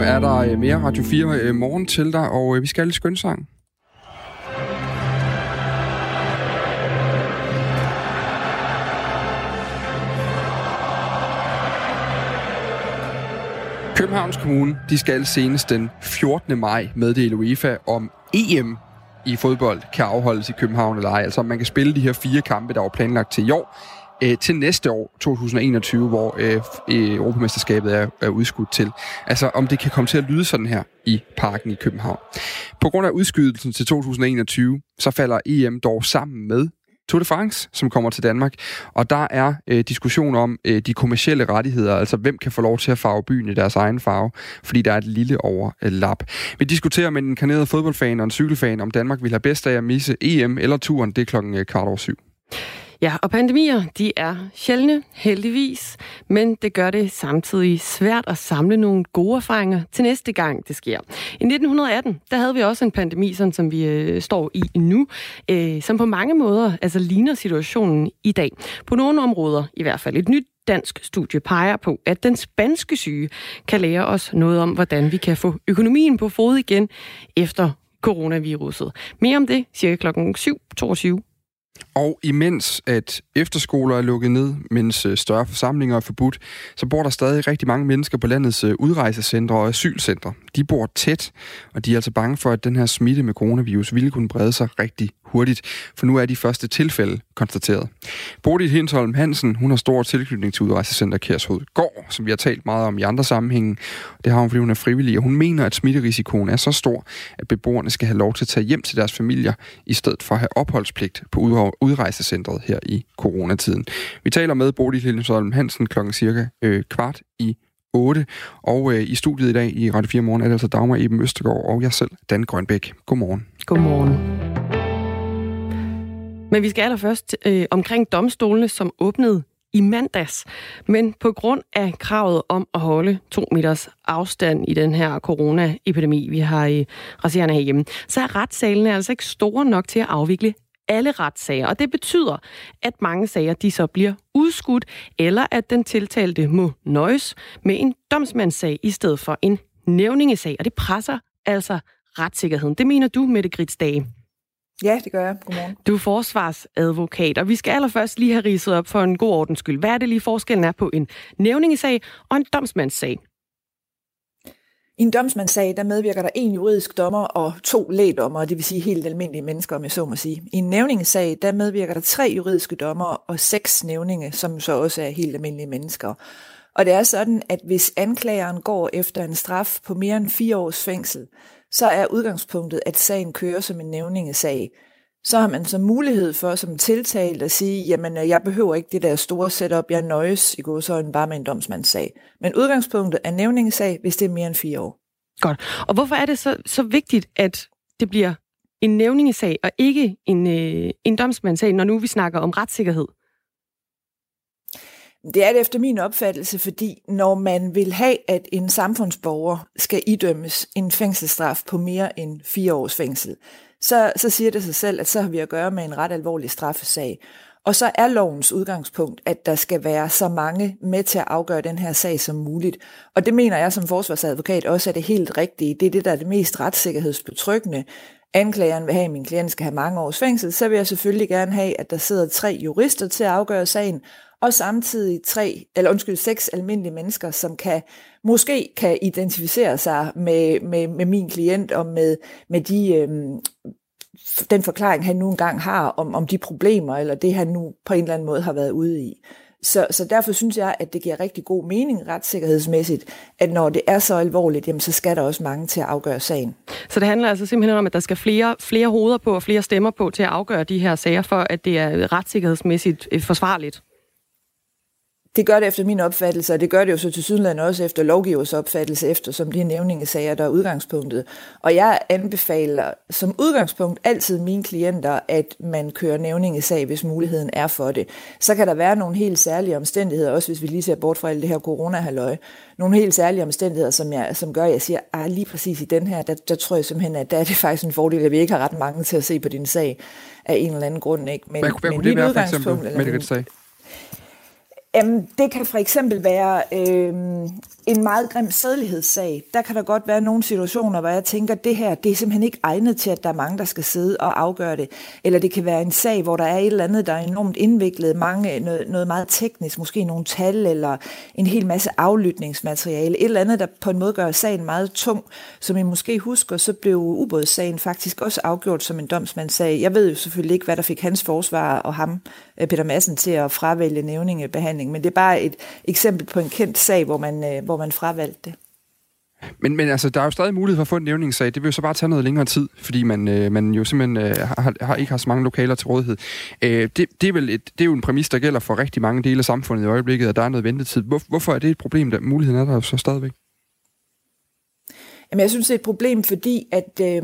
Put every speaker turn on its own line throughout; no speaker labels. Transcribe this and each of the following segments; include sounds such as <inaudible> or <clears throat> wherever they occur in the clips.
er der øh, mere Radio 4 øh, morgen til dig, og øh, vi skal have lidt skønsang. Københavns Kommune de skal senest den 14. maj meddele UEFA om EM i fodbold kan afholdes i København eller ej. Altså man kan spille de her fire kampe, der var planlagt til i år, øh, til næste år, 2021, hvor øh, øh, Europamesterskabet er, er udskudt til. Altså om det kan komme til at lyde sådan her i parken i København. På grund af udskydelsen til 2021, så falder EM dog sammen med Tour de France, som kommer til Danmark. Og der er øh, diskussion om øh, de kommercielle rettigheder, altså hvem kan få lov til at farve byen i deres egen farve, fordi der er et lille overlap. Vi diskuterer med en kanadisk fodboldfan og en cykelfan, om Danmark vil have bedst af at misse EM eller turen. Det er klokken øh, kvart over syv.
Ja, og pandemier, de er sjældne, heldigvis, men det gør det samtidig svært at samle nogle gode erfaringer til næste gang, det sker. I 1918, der havde vi også en pandemi, sådan som vi øh, står i nu, øh, som på mange måder altså ligner situationen i dag. På nogle områder i hvert fald. Et nyt dansk studie peger på, at den spanske syge kan lære os noget om, hvordan vi kan få økonomien på fod igen efter coronaviruset. Mere om det cirka klokken 7.22
og imens at efterskoler er lukket ned, mens øh, større forsamlinger er forbudt, så bor der stadig rigtig mange mennesker på landets øh, udrejsecentre og asylcentre. De bor tæt, og de er altså bange for, at den her smitte med coronavirus ville kunne brede sig rigtig hurtigt, for nu er de første tilfælde konstateret. Bodil Hintholm Hansen, hun har stor tilknytning til udrejsecenter Kærshoved Gård, som vi har talt meget om i andre sammenhænge. Det har hun, fordi hun er frivillig, og hun mener, at smitterisikoen er så stor, at beboerne skal have lov til at tage hjem til deres familier, i stedet for at have opholdspligt på udrejsecentret her i coronatiden. Vi taler med Bodil Hintholm Hansen klokken cirka øh, kvart i 8. Og øh, i studiet i dag i Radio 4 Morgen er det altså Dagmar Eben Østergaard og jeg selv, Dan Grønbæk. Godmorgen.
Godmorgen. Men vi skal allerførst øh, omkring domstolene, som åbnede i mandags. Men på grund af kravet om at holde to meters afstand i den her coronaepidemi, vi har i raserende herhjemme, så er retssalene altså ikke store nok til at afvikle alle retssager. Og det betyder, at mange sager de så bliver udskudt, eller at den tiltalte må nøjes med en domsmandssag i stedet for en nævningesag. Og det presser altså retssikkerheden. Det mener du, Mette Gritsdage.
Ja, det gør jeg. Godmorgen.
Du er forsvarsadvokat, og vi skal allerførst lige have ridset op for en god ordens skyld. Hvad er det lige forskellen er på en nævningesag og en domsmandssag?
I en domsmandssag, der medvirker der en juridisk dommer og to lægdommer, det vil sige helt almindelige mennesker, om jeg så må sige. I en nævningesag, der medvirker der tre juridiske dommer og seks nævninge, som så også er helt almindelige mennesker. Og det er sådan, at hvis anklageren går efter en straf på mere end fire års fængsel, så er udgangspunktet, at sagen kører som en nævningesag. Så har man så mulighed for som tiltalt at sige, jamen øh, jeg behøver ikke det der store setup, jeg nøjes i godsøjne bare med en domsmandssag. Men udgangspunktet er nævningesag, hvis det er mere end fire år.
Godt. Og hvorfor er det så, så vigtigt, at det bliver en nævningesag og ikke en, øh, en domsmandssag, når nu vi snakker om retssikkerhed?
Det er det efter min opfattelse, fordi når man vil have, at en samfundsborger skal idømmes en fængselsstraf på mere end fire års fængsel, så, så siger det sig selv, at så har vi at gøre med en ret alvorlig straffesag. Og så er lovens udgangspunkt, at der skal være så mange med til at afgøre den her sag som muligt. Og det mener jeg som forsvarsadvokat også er det helt rigtige. Det er det, der er det mest retssikkerhedsbetryggende. Anklageren vil have, at min klient skal have mange års fængsel, så vil jeg selvfølgelig gerne have, at der sidder tre jurister til at afgøre sagen, og samtidig tre, eller undskyld, seks almindelige mennesker, som kan måske kan identificere sig med, med, med min klient og med, med de, øhm, den forklaring, han nu engang har om, om de problemer, eller det han nu på en eller anden måde har været ude i. Så, så derfor synes jeg, at det giver rigtig god mening retssikkerhedsmæssigt, at når det er så alvorligt, jamen, så skal der også mange til at afgøre sagen.
Så det handler altså simpelthen om, at der skal flere, flere hoveder på og flere stemmer på til at afgøre de her sager, for at det er retssikkerhedsmæssigt øh, forsvarligt?
Det gør det efter min opfattelse, og det gør det jo så til Sydland også efter lovgivers opfattelse, efter som de nævningesager, der er udgangspunktet. Og jeg anbefaler som udgangspunkt altid mine klienter, at man kører nævningesag, hvis muligheden er for det. Så kan der være nogle helt særlige omstændigheder, også hvis vi lige ser bort fra alt det her corona-halløj, nogle helt særlige omstændigheder, som, jeg, som gør, at jeg siger, at ah, lige præcis i den her, der, der tror jeg simpelthen, at der er det faktisk en fordel, at vi ikke har ret mange til at se på din sag af en eller anden grund. Ikke?
Men, hvad, hvad kunne det være for eksempel med det sag?
Jamen, det kan for eksempel være øh, en meget grim sædlighedssag, Der kan der godt være nogle situationer, hvor jeg tænker, at det her det er simpelthen ikke egnet til, at der er mange, der skal sidde og afgøre det. Eller det kan være en sag, hvor der er et eller andet, der er enormt indviklet, mange, noget, noget meget teknisk, måske nogle tal eller en hel masse aflytningsmateriale. Et eller andet, der på en måde gør sagen meget tung. Som I måske husker, så blev ubådssagen faktisk også afgjort som en domsmandssag. Jeg ved jo selvfølgelig ikke, hvad der fik hans forsvar og ham, øh, Peter Madsen, til at fravælge nævningebehandling, men det er bare et eksempel på en kendt sag, hvor man, øh, hvor man fravalgte det.
Men, men altså, der er jo stadig mulighed for at få en nævningssag. Det vil jo så bare tage noget længere tid, fordi man, øh, man jo simpelthen øh, har, har, ikke har så mange lokaler til rådighed. Øh, det, det, er vel et, det er jo en præmis, der gælder for rigtig mange dele af samfundet i øjeblikket, at der er noget ventetid. Hvor, hvorfor er det et problem, der muligheden er der så stadigvæk?
Jamen, jeg synes, det er et problem, fordi at øh,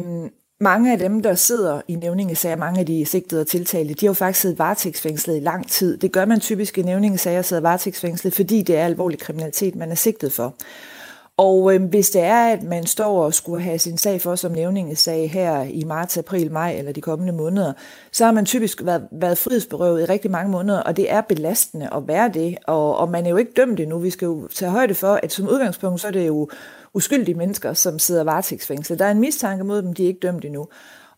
mange af dem, der sidder i nævningesager, mange af de sigtede og tiltalte, de har jo faktisk siddet varetægtsfængslet i lang tid. Det gør man typisk i nævningesager, sidder varetægtsfængslet, fordi det er alvorlig kriminalitet, man er sigtet for. Og øh, hvis det er, at man står og skulle have sin sag for som nævningesag her i marts, april, maj eller de kommende måneder, så har man typisk været, været frihedsberøvet i rigtig mange måneder, og det er belastende at være det, og, og man er jo ikke dømt endnu. Vi skal jo tage højde for, at som udgangspunkt, så er det jo uskyldige mennesker, som sidder varetægtsfængslet. Der er en mistanke mod dem, de er ikke dømt endnu.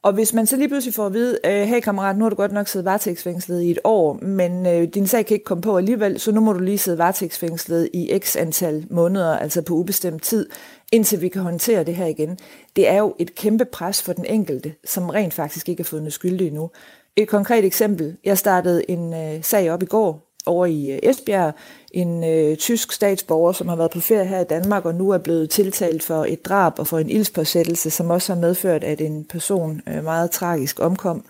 Og hvis man så lige pludselig får at vide, øh, hey kammerat, nu har du godt nok siddet varetægtsfængslet i et år, men øh, din sag kan ikke komme på alligevel, så nu må du lige sidde varetægtsfængslet i x antal måneder, altså på ubestemt tid, indtil vi kan håndtere det her igen. Det er jo et kæmpe pres for den enkelte, som rent faktisk ikke er fundet skyldig endnu. Et konkret eksempel. Jeg startede en øh, sag op i går over i øh, Esbjerg, en øh, tysk statsborger, som har været på ferie her i Danmark, og nu er blevet tiltalt for et drab og for en ildspåsættelse, som også har medført, at en person øh, meget tragisk omkom.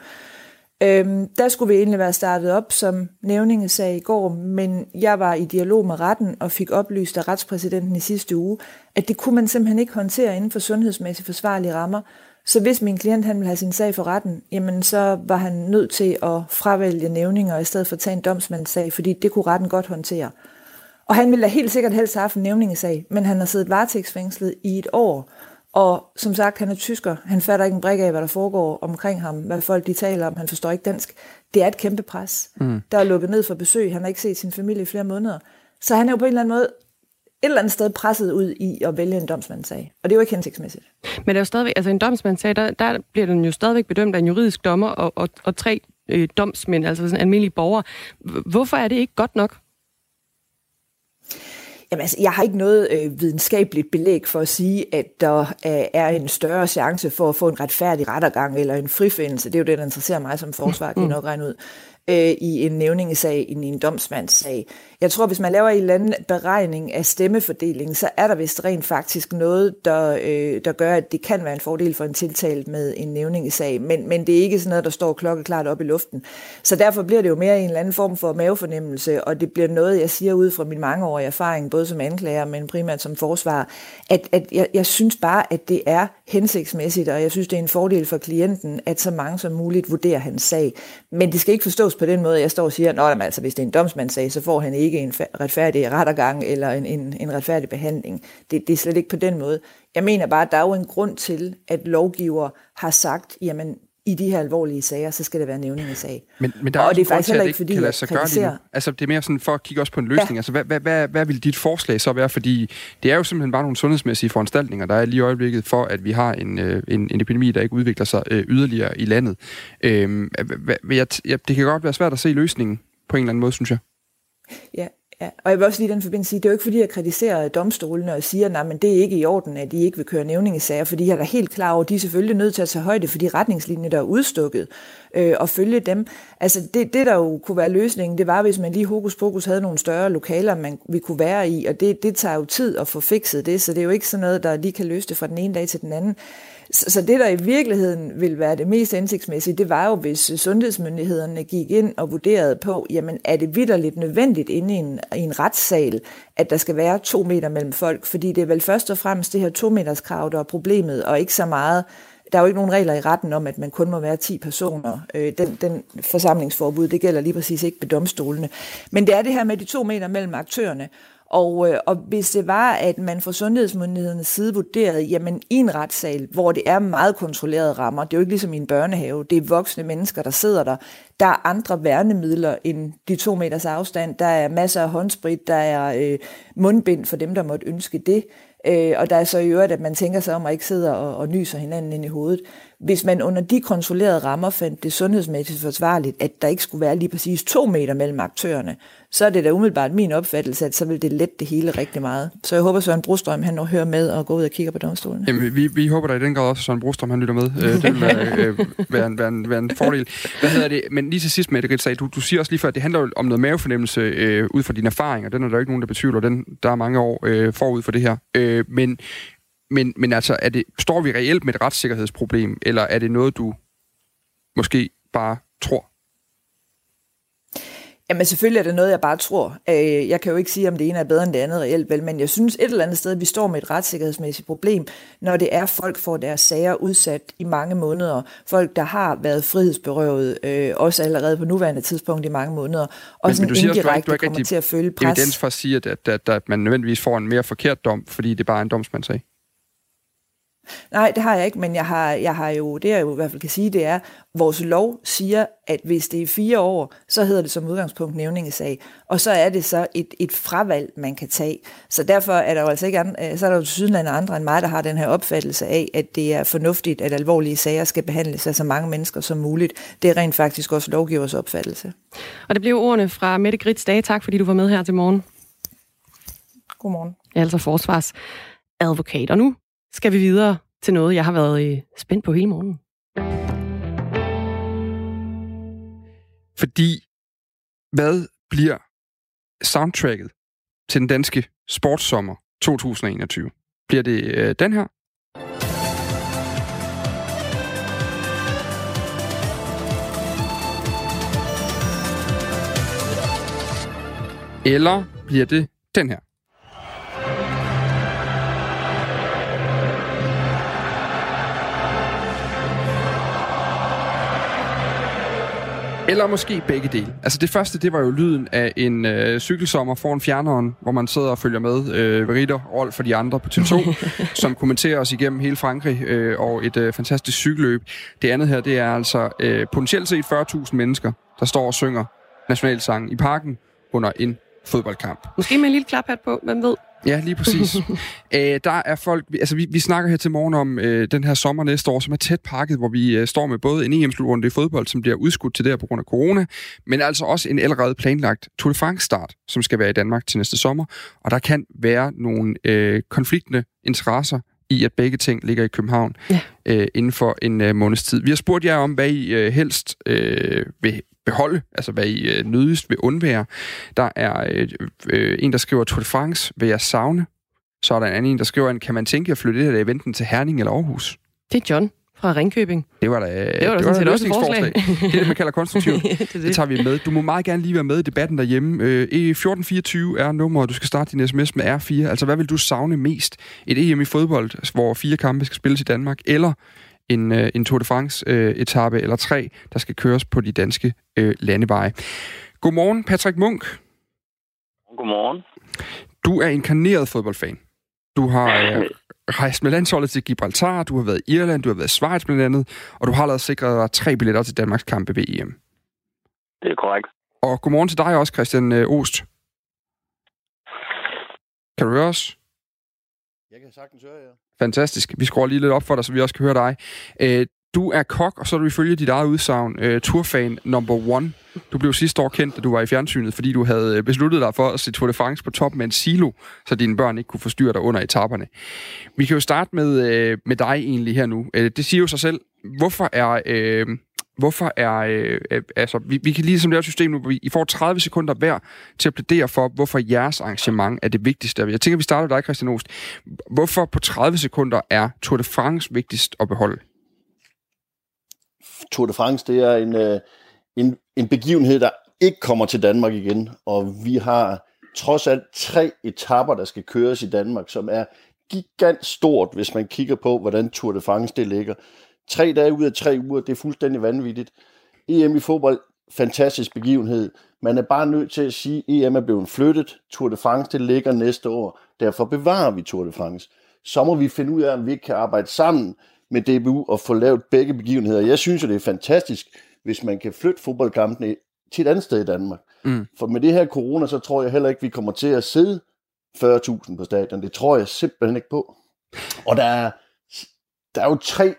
Øhm, der skulle vi egentlig være startet op som nævningen sagde i går, men jeg var i dialog med retten og fik oplyst af retspræsidenten i sidste uge, at det kunne man simpelthen ikke håndtere inden for sundhedsmæssigt forsvarlige rammer. Så hvis min klient han ville have sin sag for retten, jamen så var han nødt til at fravælge nævninger i stedet for at tage en domsmandssag, fordi det kunne retten godt håndtere. Og han ville da helt sikkert helst have haft en nævningesag, men han har siddet varetægtsfængslet i et år. Og som sagt, han er tysker. Han fatter ikke en brik af, hvad der foregår omkring ham, hvad folk de taler om. Han forstår ikke dansk. Det er et kæmpe pres. Mm. Der er lukket ned for besøg. Han har ikke set sin familie i flere måneder. Så han er jo på en eller anden måde et eller andet sted presset ud i at vælge en domsmandssag. Og det er jo ikke hensigtsmæssigt.
Men det er jo stadigvæk, altså en domsmandssag, der, der bliver den jo stadigvæk bedømt af en juridisk dommer og, og, og tre øh, domsmænd, altså sådan almindelige borgere. Hvorfor er det ikke godt nok?
Jamen, altså, jeg har ikke noget øh, videnskabeligt belæg for at sige, at der øh, er en større chance for at få en retfærdig rettergang eller en frifindelse. Det er jo det, der interesserer mig som forsvar, kan I nok regne ud øh, i en nævningesag end i en domsmandssag. Jeg tror, hvis man laver en eller anden beregning af stemmefordelingen, så er der vist rent faktisk noget, der, øh, der gør, at det kan være en fordel for en tiltalt med en nævning i sag. men, men det er ikke sådan noget, der står klokkeklart op i luften. Så derfor bliver det jo mere en eller anden form for mavefornemmelse, og det bliver noget, jeg siger ud fra min mangeårige erfaring, både som anklager, men primært som forsvar, at, at jeg, jeg synes bare, at det er hensigtsmæssigt, og jeg synes, det er en fordel for klienten, at så mange som muligt vurderer hans sag. Men det skal ikke forstås på den måde, at jeg står og siger, at altså, hvis det er en domsmandssag, så får han ikke en retfærdig rettergang eller en, en, en retfærdig behandling. Det, det er slet ikke på den måde. Jeg mener bare, at der er jo en grund til, at lovgiver har sagt, jamen i de her alvorlige sager, så skal det være nævning i sag.
Men, men der er og det er faktisk heller ikke, fordi kan lade sig gøre det Altså, det er mere sådan for at kigge også på en løsning. Ja. Altså, hvad, hvad, hvad, hvad vil dit forslag så være? Fordi det er jo simpelthen bare nogle sundhedsmæssige foranstaltninger, der er lige i øjeblikket for, at vi har en, øh, en, en epidemi, der ikke udvikler sig øh, yderligere i landet. Øh, jeg, jeg, det kan godt være svært at se løsningen på en eller anden måde, synes jeg.
Ja, Ja, og jeg vil også lige den forbindelse sige, det er jo ikke fordi, jeg kritiserer domstolene og siger, nej, men det er ikke i orden, at de ikke vil køre nævningesager, fordi jeg er da helt klar over, at de er selvfølgelig nødt til at tage højde for de retningslinjer, der er udstukket, øh, og følge dem. Altså det, det, der jo kunne være løsningen, det var, hvis man lige hokus pokus havde nogle større lokaler, man, vi kunne være i, og det, det tager jo tid at få fikset det, så det er jo ikke sådan noget, der lige kan løse det fra den ene dag til den anden. Så, så det, der i virkeligheden vil være det mest indsigtsmæssige, det var jo, hvis sundhedsmyndighederne gik ind og vurderede på, jamen er det vidderligt nødvendigt inde i en, i en retssal, at der skal være to meter mellem folk, fordi det er vel først og fremmest det her to meters krav, der er problemet, og ikke så meget der er jo ikke nogen regler i retten om, at man kun må være 10 personer. Øh, den, den forsamlingsforbud, det gælder lige præcis ikke ved domstolene. Men det er det her med de to meter mellem aktørerne. Og, øh, og hvis det var, at man fra sundhedsmyndighedernes side vurderede, jamen i en retssal, hvor det er meget kontrollerede rammer, det er jo ikke ligesom i en børnehave, det er voksne mennesker, der sidder der, der er andre værnemidler end de to meters afstand, der er masser af håndsprit, der er øh, mundbind for dem, der måtte ønske det, øh, og der er så i øvrigt, at man tænker sig om at ikke sidde og, og nyser hinanden ind i hovedet hvis man under de kontrollerede rammer fandt det sundhedsmæssigt forsvarligt, at der ikke skulle være lige præcis to meter mellem aktørerne, så er det da umiddelbart min opfattelse, at så vil det lette det hele rigtig meget. Så jeg håber, Søren Brostrøm han hører med og går ud og kigger på domstolen.
Jamen, vi, vi håber da i den grad også, at Søren Brostrøm han lytter med. Øh, det vil være, øh, være, en, være, en, være en fordel. Hvad hedder det? Men lige til sidst, Mette Ritz, du, du siger også lige før, at det handler om noget mavefornemmelse øh, ud fra dine erfaringer. Den er der ikke nogen, der betvivler. Den, der er mange år øh, forud for det her. Øh, men men, men altså, er det, står vi reelt med et retssikkerhedsproblem, eller er det noget, du måske bare tror?
Jamen selvfølgelig er det noget, jeg bare tror. Øh, jeg kan jo ikke sige, om det ene er bedre end det andet reelt, vel, men jeg synes et eller andet sted, at vi står med et retssikkerhedsmæssigt problem, når det er folk får deres sager udsat i mange måneder. Folk, der har været frihedsberøvet, øh, også allerede på nuværende tidspunkt i mange måneder, og men, sådan men du indirekte siger, du ikke, du kommer til at føle pres.
evidens for at sige, at, at, at, at man nødvendigvis får en mere forkert dom, fordi det bare er en domsmandssag?
Nej, det har jeg ikke, men jeg har, jeg har jo, det jeg jo i hvert fald kan sige, det er, at vores lov siger, at hvis det er fire år, så hedder det som udgangspunkt nævningesag, og så er det så et, et fravalg, man kan tage. Så derfor er der jo altså ikke andre, så er der jo sydlande andre end mig, der har den her opfattelse af, at det er fornuftigt, at alvorlige sager skal behandles af så mange mennesker som muligt. Det er rent faktisk også lovgivers opfattelse.
Og det blev ordene fra Mette Grits Dage. Tak fordi du var med her til morgen.
Godmorgen.
Altså forsvarsadvokat. Og nu skal vi videre til noget, jeg har været øh, spændt på hele morgenen.
Fordi, hvad bliver soundtracket til den danske sportssommer 2021? Bliver det øh, den her? Eller bliver det den her? Eller måske begge dele. Altså det første, det var jo lyden af en øh, cykelsommer foran fjerneren, hvor man sidder og følger med øh, Ritter, Rolf for de andre på TV2, <laughs> som kommenterer os igennem hele Frankrig øh, og et øh, fantastisk cykelløb. Det andet her, det er altså øh, potentielt set 40.000 mennesker, der står og synger nationalsangen i parken under en fodboldkamp.
Måske med en lille klaphat på, hvem ved?
Ja, lige præcis. Æ, <laughs> øh, der er folk, altså vi, vi snakker her til morgen om øh, den her sommer næste år, som er tæt pakket, hvor vi øh, står med både en EM-slutrunde i fodbold, som bliver udskudt til der på grund af corona, men altså også en allerede planlagt Tour de France-start, som skal være i Danmark til næste sommer. Og der kan være nogle øh, konfliktende interesser i, at begge ting ligger i København ja. øh, inden for en øh, måneds tid. Vi har spurgt jer om, hvad I øh, helst øh, vil beholde, altså hvad I øh, nødigst vil undvære. Der er øh, øh, en, der skriver Tour de France vil jeg savne. Så er der en anden en, der skriver, kan man tænke at flytte det her eventen til Herning eller Aarhus?
Det er John fra Ringkøbing.
Det var da, det var da det sådan set også et Det er det, man kalder konstruktivt. <laughs> det, det. det tager vi med. Du må meget gerne lige være med i debatten derhjemme. Øh, 1424 er nummeret, du skal starte din sms med R4. Altså, hvad vil du savne mest? Et EM i fodbold, hvor fire kampe skal spilles i Danmark, eller en, øh, en Tour de France-etappe øh, eller tre, der skal køres på de danske øh, landeveje. Godmorgen, Patrick Munk.
Godmorgen.
Du er inkarneret fodboldfan. Du har øh, rejst med landsholdet til Gibraltar, du har været i Irland, du har været i Schweiz blandt andet, og du har lavet sikret dig tre billetter til Danmarks kampe ved EM.
Det er korrekt.
Og godmorgen til dig også, Christian øh, Ost. Kan du høre os?
Jeg kan sagtens høre jer.
Fantastisk. Vi skruer lige lidt op for dig, så vi også kan høre dig. Øh, du er kok, og så er du ifølge dit eget udsagn uh, turfan number one. Du blev sidste år kendt, da du var i fjernsynet, fordi du havde øh, besluttet dig for at se Tour de France på top med en silo, så dine børn ikke kunne forstyrre dig under etaperne. Vi kan jo starte med, uh, med dig egentlig her nu. Uh, det siger jo sig selv. Hvorfor er uh, Hvorfor er... Øh, øh, altså, vi, vi kan ligesom lave et system nu, hvor vi, I får 30 sekunder hver til at plædere for, hvorfor jeres arrangement er det vigtigste. Jeg tænker, vi starter med dig, Christian Ost. Hvorfor på 30 sekunder er Tour de France vigtigst at beholde?
Tour de France, det er en, øh, en, en begivenhed, der ikke kommer til Danmark igen. Og vi har trods alt tre etapper, der skal køres i Danmark, som er gigant stort, hvis man kigger på, hvordan Tour de France det ligger. Tre dage ud af tre uger, det er fuldstændig vanvittigt. EM i fodbold fantastisk begivenhed. Man er bare nødt til at sige, at EM er blevet flyttet. Tour de France, det ligger næste år. Derfor bevarer vi Tour de France. Så må vi finde ud af, om vi ikke kan arbejde sammen med DBU og få lavet begge begivenheder. Jeg synes at det er fantastisk, hvis man kan flytte fodboldkampene til et andet sted i Danmark. Mm. For med det her corona, så tror jeg heller ikke, vi kommer til at sidde 40.000 på stadion. Det tror jeg simpelthen ikke på. Og der er, der er jo tre,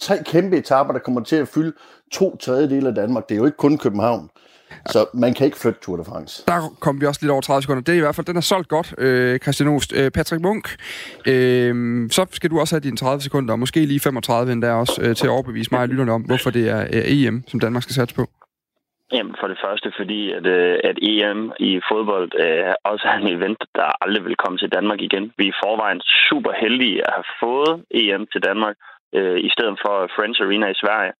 tre kæmpe etapper, der kommer til at fylde to tredjedele af Danmark. Det er jo ikke kun København. Så man kan ikke flytte Tour de France.
Der kom vi også lidt over 30 sekunder. Det er i hvert fald, den er solgt godt, øh, Christian Oost. Øh, Patrick Munk, øh, så skal du også have dine 30 sekunder, og måske lige 35 endda også, øh, til at overbevise mig og lytterne om, hvorfor det er øh, EM, som Danmark skal satse på.
Jamen for det første, fordi at, øh, at EM i fodbold øh, også er en event, der aldrig vil komme til Danmark igen. Vi er i forvejen super heldige at have fået EM til Danmark, øh, i stedet for Friends Arena i Sverige.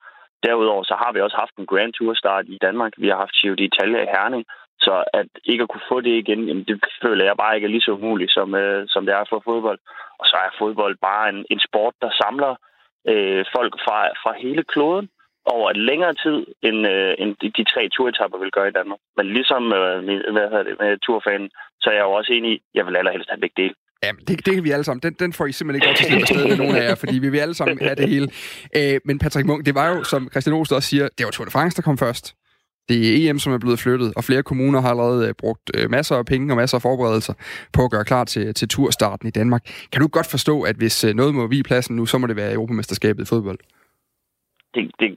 Derudover så har vi også haft en Grand Tour start i Danmark. Vi har haft Giro d'Italia i Herning. Så at ikke at kunne få det igen, jamen det føler jeg bare ikke er lige så umuligt, som, øh, som det er for fodbold. Og så er fodbold bare en, en sport, der samler øh, folk fra, fra hele kloden over et længere tid, end, øh, end de, de tre turetapper vil gøre i Danmark. Men ligesom øh, med, hvad hedder det, med turfanen, så er jeg jo også enig i, at jeg vil allerhelst have begge dele.
Ja, det, det kan vi alle sammen. Den, den får I simpelthen ikke lov til at slippe afsted med nogen af jer, fordi vi vil alle sammen have det hele. Øh, men Patrick Munk, det var jo, som Christian Olsen også siger, det var Tour de France, der kom først. Det er EM, som er blevet flyttet, og flere kommuner har allerede øh, brugt øh, masser af penge og masser af forberedelser på at gøre klar til, til turstarten i Danmark. Kan du godt forstå, at hvis øh, noget må vi pladsen nu, så må det være Europamesterskabet i fodbold?
Det, det,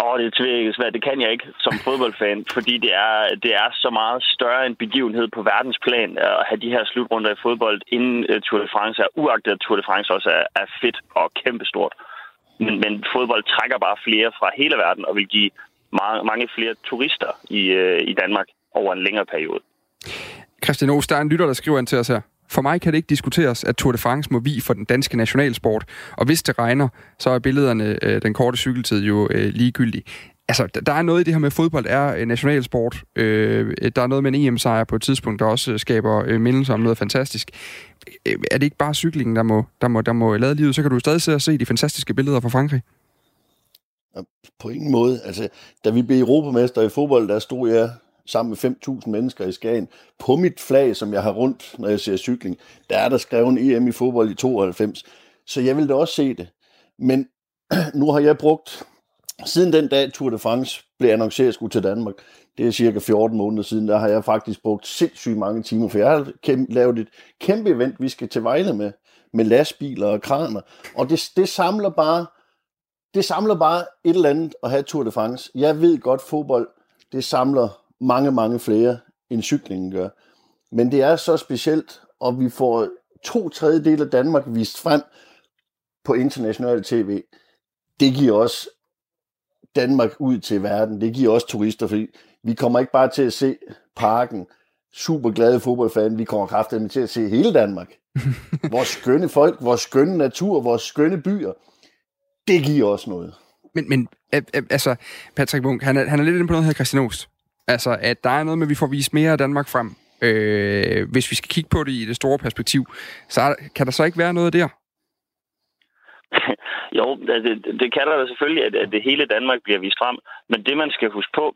Åh, oh, det er svært. Det kan jeg ikke som <laughs> fodboldfan, fordi det er, det er så meget større en begivenhed på verdensplan at have de her slutrunder i fodbold, inden uh, Tour de France er uagtet, at Tour de France også er, er fedt og kæmpestort. Men, men fodbold trækker bare flere fra hele verden og vil give mange, mange flere turister i, uh, i Danmark over en længere periode.
Christian Aarhus, der er en lytter, der skriver ind til os her. For mig kan det ikke diskuteres, at Tour de France må vi for den danske nationalsport. Og hvis det regner, så er billederne, øh, den korte cykeltid, jo øh, ligegyldig. Altså, der er noget i det her med, at fodbold er øh, nationalsport. Øh, der er noget med en EM-sejr på et tidspunkt, der også øh, skaber øh, mindelser om noget fantastisk. Øh, er det ikke bare cyklingen, der må, der må, der må lade livet? Så kan du stadig sidde og se de fantastiske billeder fra Frankrig.
På ingen måde. Altså, da vi blev europamester i fodbold, der stod jeg sammen med 5.000 mennesker i Skagen. På mit flag, som jeg har rundt, når jeg ser cykling, der er der skrevet EM i fodbold i 92. Så jeg ville da også se det. Men <clears throat> nu har jeg brugt, siden den dag Tour de France blev annonceret skulle til Danmark, det er cirka 14 måneder siden, der har jeg faktisk brugt sindssygt mange timer, for jeg har lavet et kæmpe event, vi skal til Vejle med, med lastbiler og kraner. Og det, det samler bare det samler bare et eller andet at have Tour de France. Jeg ved godt, fodbold, det samler mange, mange flere, end cyklingen gør. Men det er så specielt, og vi får to tredjedel af Danmark vist frem på international tv. Det giver også Danmark ud til verden. Det giver også turister, fordi vi kommer ikke bare til at se parken, super glade fodboldfan, vi kommer kraftigt til at se hele Danmark. <laughs> vores skønne folk, vores skønne natur, vores skønne byer. Det giver også noget.
Men, men altså, Patrick Munk, han er, han er lidt inde på noget her, Christian Oost. Altså, at der er noget med, at vi får vist mere af Danmark frem. Øh, hvis vi skal kigge på det i det store perspektiv, så kan der så ikke være noget der? <laughs>
jo, det, det kan der selvfølgelig, at, at det hele Danmark bliver vist frem. Men det, man skal huske på,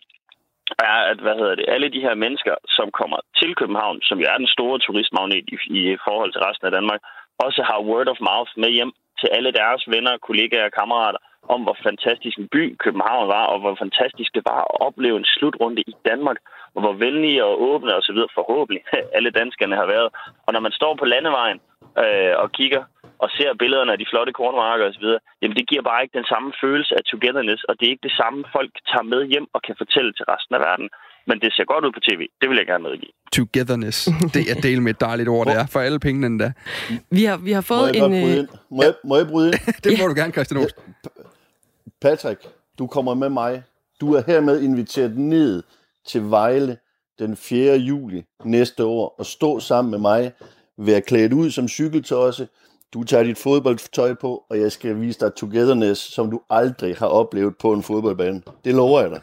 er, at hvad hedder det, alle de her mennesker, som kommer til København, som jo er den store turistmagnet i, i forhold til resten af Danmark, også har word of mouth med hjem til alle deres venner, kollegaer og kammerater, om hvor fantastisk en by København var, og hvor fantastisk det var at opleve en slutrunde i Danmark, og hvor venlige og åbne og så videre forhåbentlig <laughs> alle danskerne har været. Og når man står på landevejen øh, og kigger og ser billederne af de flotte kornmarker osv., jamen det giver bare ikke den samme følelse af togetherness, og det er ikke det samme, folk tager med hjem og kan fortælle til resten af verden. Men det ser godt ud på tv. Det vil jeg gerne medgive.
Togetherness. Det er del med et dejligt ord, det er. For alle pengene der.
Vi har, vi har fået må
jeg en... Øh, må, jeg, må jeg bryde ind? <laughs>
det må ja. du gerne, Christian Ost.
Patrick, du kommer med mig. Du er hermed inviteret ned til Vejle den 4. juli næste år og stå sammen med mig, være klædt ud som cykeltosse. Du tager dit fodboldtøj på, og jeg skal vise dig togetherness, som du aldrig har oplevet på en fodboldbane. Det lover jeg dig.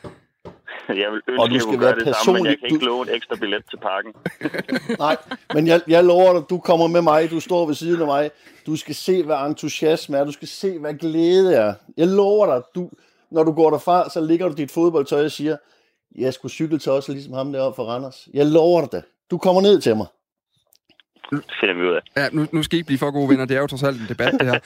<laughs>
Jeg vil ønske, og du skal at være det personlig. Samme, men jeg kan ikke du... love en ekstra billet til parken. <laughs>
Nej, men jeg, jeg lover dig, du kommer med mig, du står ved siden af mig. Du skal se, hvad entusiasme er, du skal se, hvad glæde er. Jeg lover dig, du, når du går derfra, så ligger du dit fodboldtøj og siger, jeg skulle cykle til også ligesom ham deroppe for Randers. Jeg lover dig det. Du kommer ned til mig.
Det finder vi ud af.
Ja, nu, nu skal I ikke blive for gode venner. Det er jo trods alt en debat, det her.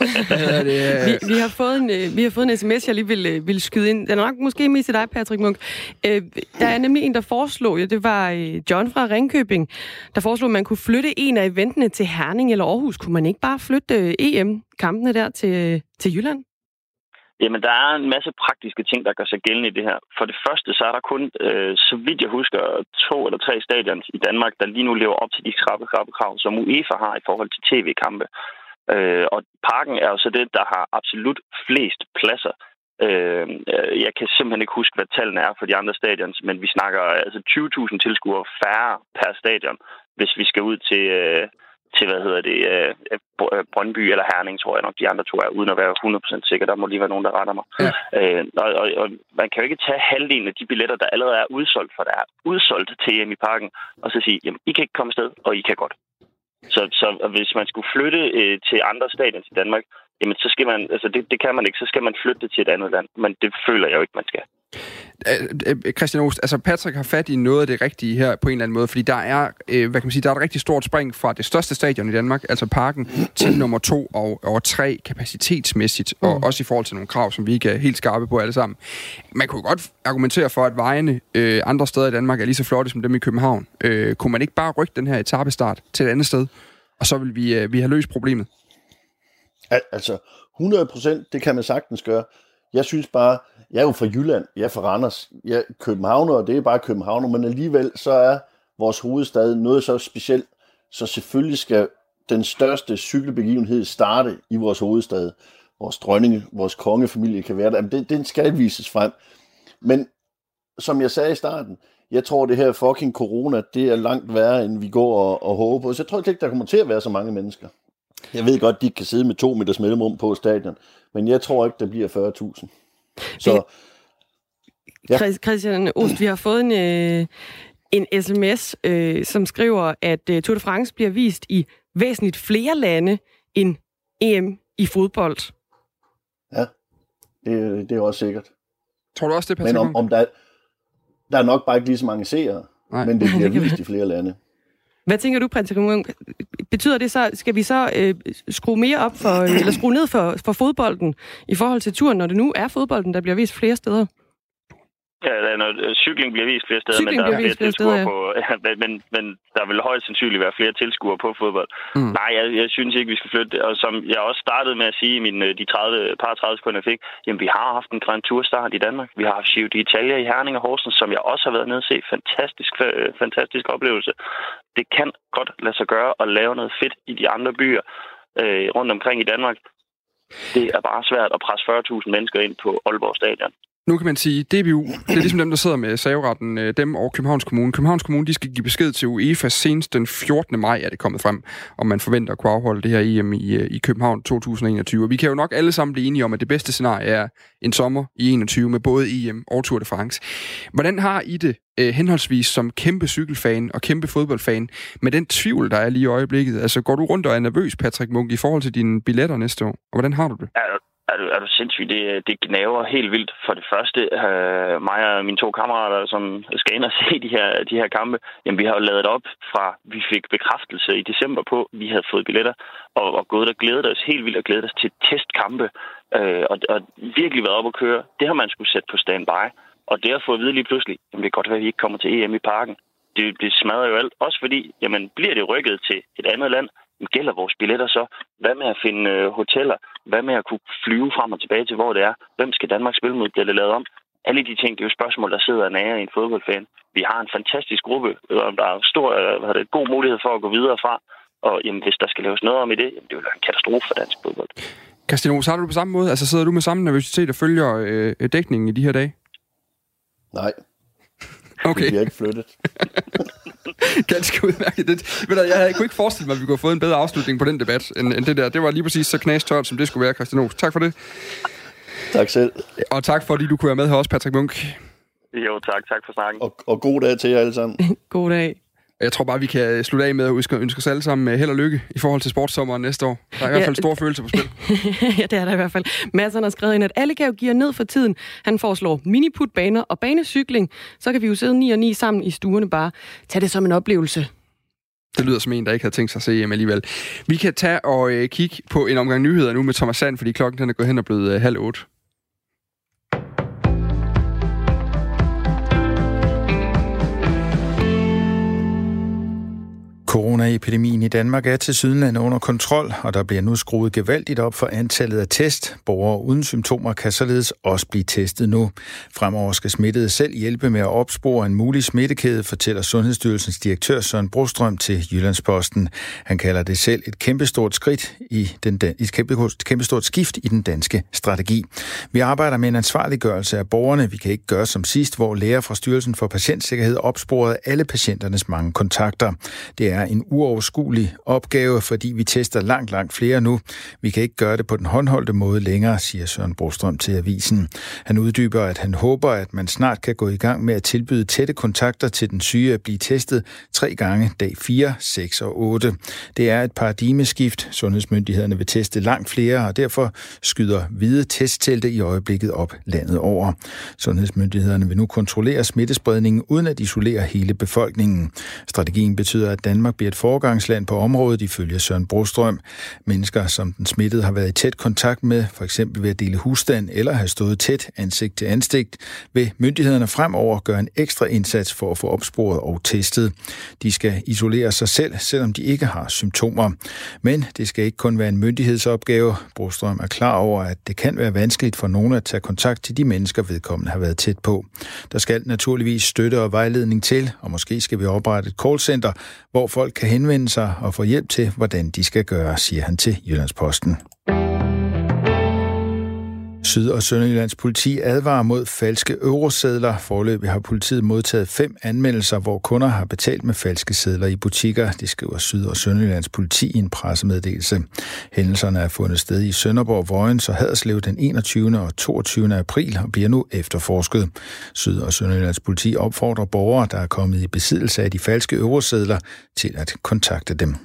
det, øh... <laughs>
vi, vi, har fået en, øh, vi har fået en sms, jeg lige vil, øh, vil skyde ind. Den er nok måske mest til dig, Patrick Munk. Øh, der er nemlig en, der foreslog, ja, det var øh, John fra Ringkøbing, der foreslog, at man kunne flytte en af eventene til Herning eller Aarhus. Kunne man ikke bare flytte EM-kampene der til, til Jylland?
Jamen, der er en masse praktiske ting, der gør sig gældende i det her. For det første, så er der kun, øh, så vidt jeg husker, to eller tre stadions i Danmark, der lige nu lever op til de skrappe, skrappe krav, som UEFA har i forhold til tv-kampe. Øh, og parken er jo så det, der har absolut flest pladser. Øh, jeg kan simpelthen ikke huske, hvad tallene er for de andre stadions, men vi snakker altså 20.000 tilskuere færre per stadion, hvis vi skal ud til... Øh, til, hvad hedder det, øh, øh, Brøndby eller Herning, tror jeg nok, de andre to er, uden at være 100% sikker. Der må lige være nogen, der retter mig. Ja. Øh, og, og, og, man kan jo ikke tage halvdelen af de billetter, der allerede er udsolgt, for der er udsolgt til EM i parken, og så sige, jamen, I kan ikke komme afsted, og I kan godt. Så, så hvis man skulle flytte øh, til andre stadier i Danmark, jamen så skal man, altså det, det kan man ikke, så skal man flytte til et andet land. Men det føler jeg jo ikke, man skal.
Christian Oost, altså Patrick har fat i noget af det rigtige her på en eller anden måde, fordi der er, øh, hvad kan man sige, der er et rigtig stort spring fra det største stadion i Danmark, altså parken, til nummer to og, og tre kapacitetsmæssigt, mm. og også i forhold til nogle krav, som vi ikke er helt skarpe på alle sammen. Man kunne godt argumentere for, at vejene øh, andre steder i Danmark er lige så flotte som dem i København. Øh, kunne man ikke bare rykke den her etappestart til et andet sted, og så vil vi, øh, vi have løst problemet?
Al- altså, 100 procent, det kan man sagtens gøre. Jeg synes bare, jeg er jo fra Jylland, jeg er fra Randers, jeg er københavner, og det er bare københavner, men alligevel så er vores hovedstad noget så specielt, så selvfølgelig skal den største cykelbegivenhed starte i vores hovedstad. Vores dronning, vores kongefamilie kan være der. Men det, den skal vises frem. Men som jeg sagde i starten, jeg tror, det her fucking corona, det er langt værre, end vi går og, og håber på. Så jeg tror ikke, der kommer til at være så mange mennesker. Jeg ved godt, de kan sidde med to meters mellemrum på stadion, men jeg tror ikke, der bliver 40.000. Så,
ja. Christian Ost, vi har fået en, øh, en sms, øh, som skriver, at øh, Tour de France bliver vist i væsentligt flere lande end EM i fodbold.
Ja, det, det er også sikkert.
Tror du også, det
er Men om, om der, der er nok bare ikke lige så mange seere, Nej. men det bliver <laughs> vist i flere lande.
Hvad tænker du, prins Betyder det så, skal vi så øh, skrue mere op for, øh, eller skrue ned for, for fodbolden i forhold til turen, når det nu er fodbolden, der bliver vist flere steder?
Ja, når øh, cykling bliver vist flere steder, cykling men der er flere tilskuere <laughs> ja. på... Ja, men, men der vil højst sandsynligt være flere tilskuere på fodbold. Mm. Nej, jeg, jeg synes ikke, vi skal flytte. Og som jeg også startede med at sige i min, øh, de 30, par 30 sekunder, jeg fik, jamen vi har haft en Grand Tour start i Danmark. Vi har haft Giro d'Italia i Herning og Horsens, som jeg også har været nede og se. Fantastisk, fantastisk oplevelse. Det kan godt lade sig gøre at lave noget fedt i de andre byer øh, rundt omkring i Danmark. Det er bare svært at presse 40.000 mennesker ind på Aalborg Stadion
nu kan man sige, DBU, det er ligesom dem, der sidder med saveretten, øh, dem og Københavns Kommune. Københavns Kommune, de skal give besked til UEFA senest den 14. maj, er det kommet frem, om man forventer at kunne afholde det her EM i, øh, i København 2021. Og vi kan jo nok alle sammen blive enige om, at det bedste scenarie er en sommer i 21 med både EM og Tour de France. Hvordan har I det øh, henholdsvis som kæmpe cykelfan og kæmpe fodboldfan med den tvivl, der er lige i øjeblikket? Altså går du rundt og er nervøs, Patrick Munk, i forhold til dine billetter næste år? Og hvordan har du det?
Ja, er du, er du sindssyg? Det, det gnaver helt vildt. For det første, øh, mig og mine to kammerater, som skal ind og <laughs> se de her, de her kampe, jamen vi har jo lavet op fra, vi fik bekræftelse i december på, vi havde fået billetter, og, og gået og glædet os helt vildt og glædet os til testkampe, øh, og, og virkelig været op at køre. Det har man skulle sætte på standby. Og det har få at vide lige pludselig, jamen det kan godt være, at vi ikke kommer til EM i parken. Det, det smadrer jo alt. Også fordi, jamen bliver det rykket til et andet land, gælder vores billetter så? Hvad med at finde øh, hoteller? Hvad med at kunne flyve frem og tilbage til, hvor det er? Hvem skal Danmark spille mod? Bliver det lavet om? Alle de ting, det er jo spørgsmål, der sidder nære i en fodboldfan. Vi har en fantastisk gruppe, og der er stor, øh, hvad det, god mulighed for at gå videre fra. Og jamen, hvis der skal laves noget om i det, jamen, det vil være en katastrofe for dansk fodbold.
Christian så har du på samme måde? Altså sidder du med samme nervøsitet og følger øh, dækningen i de her dage?
Nej.
Okay. Det
bliver ikke flyttet. <laughs>
Ganske udmærket. Det, ved du, jeg kunne ikke forestille mig, at vi kunne have fået en bedre afslutning på den debat, end, end det der. Det var lige præcis så knastørt, som det skulle være, Christian Aarhus. Tak for det.
Tak selv.
Og tak fordi du kunne være med her også, Patrick Munk.
Jo, tak. Tak for snakken.
Og, og god dag til jer alle sammen. <laughs>
god dag.
Jeg tror bare, vi kan slutte af med at ønske, ønske os alle sammen held og lykke i forhold til sportssommeren næste år. Der er i ja, hvert fald store følelser på spil. <laughs>
ja, det er der i hvert fald. Madsen har skrevet ind, at alle kan jo give ned for tiden. Han foreslår miniputbaner og banecykling. Så kan vi jo sidde 9 og 9 sammen i stuerne bare. Tag det som en oplevelse.
Det lyder som en, der ikke havde tænkt sig at se hjem alligevel. Vi kan tage og øh, kigge på en omgang nyheder nu med Thomas Sand, fordi klokken den er gået hen og blevet øh, halv otte.
Coronaepidemien i Danmark er til sydenlande under kontrol, og der bliver nu skruet gevaldigt op for antallet af test. Borgere uden symptomer kan således også blive testet nu. Fremover skal smittede selv hjælpe med at opspore en mulig smittekæde, fortæller Sundhedsstyrelsens direktør Søren Brostrøm til Jyllandsposten. Han kalder det selv et kæmpestort skridt i den, et kæmpe, kæmpestort skift i den danske strategi. Vi arbejder med en ansvarliggørelse af borgerne. Vi kan ikke gøre som sidst, hvor læger fra Styrelsen for Patientsikkerhed opsporede alle patienternes mange kontakter. Det er er en uoverskuelig opgave, fordi vi tester langt, langt flere nu. Vi kan ikke gøre det på den håndholdte måde længere, siger Søren Brostrøm til avisen. Han uddyber, at han håber, at man snart kan gå i gang med at tilbyde tætte kontakter til den syge at blive testet tre gange dag 4, 6 og 8. Det er et paradigmeskift. Sundhedsmyndighederne vil teste langt flere, og derfor skyder hvide testtelte i øjeblikket op landet over. Sundhedsmyndighederne vil nu kontrollere smittespredningen uden at isolere hele befolkningen. Strategien betyder, at Danmark Danmark bliver et foregangsland på området, ifølge Søren Brostrøm. Mennesker, som den smittede har været i tæt kontakt med, for eksempel ved at dele husstand eller have stået tæt ansigt til ansigt, vil myndighederne fremover gøre en ekstra indsats for at få opsporet og testet. De skal isolere sig selv, selvom de ikke har symptomer. Men det skal ikke kun være en myndighedsopgave. Brostrøm er klar over, at det kan være vanskeligt for nogen at tage kontakt til de mennesker, vedkommende har været tæt på. Der skal naturligvis støtte og vejledning til, og måske skal vi oprette et callcenter, hvor folk kan henvende sig og få hjælp til, hvordan de skal gøre, siger han til Jyllandsposten. Syd- og Sønderjyllands politi advarer mod falske eurosedler. Forløbig har politiet modtaget fem anmeldelser, hvor kunder har betalt med falske sedler i butikker. Det skriver Syd- og Sønderjyllands politi i en pressemeddelelse. Hændelserne er fundet sted i Sønderborg, Vojens og Haderslev den 21. og 22. april og bliver nu efterforsket. Syd- og Sønderjyllands politi opfordrer borgere, der er kommet i besiddelse af de falske eurosedler, til at kontakte dem.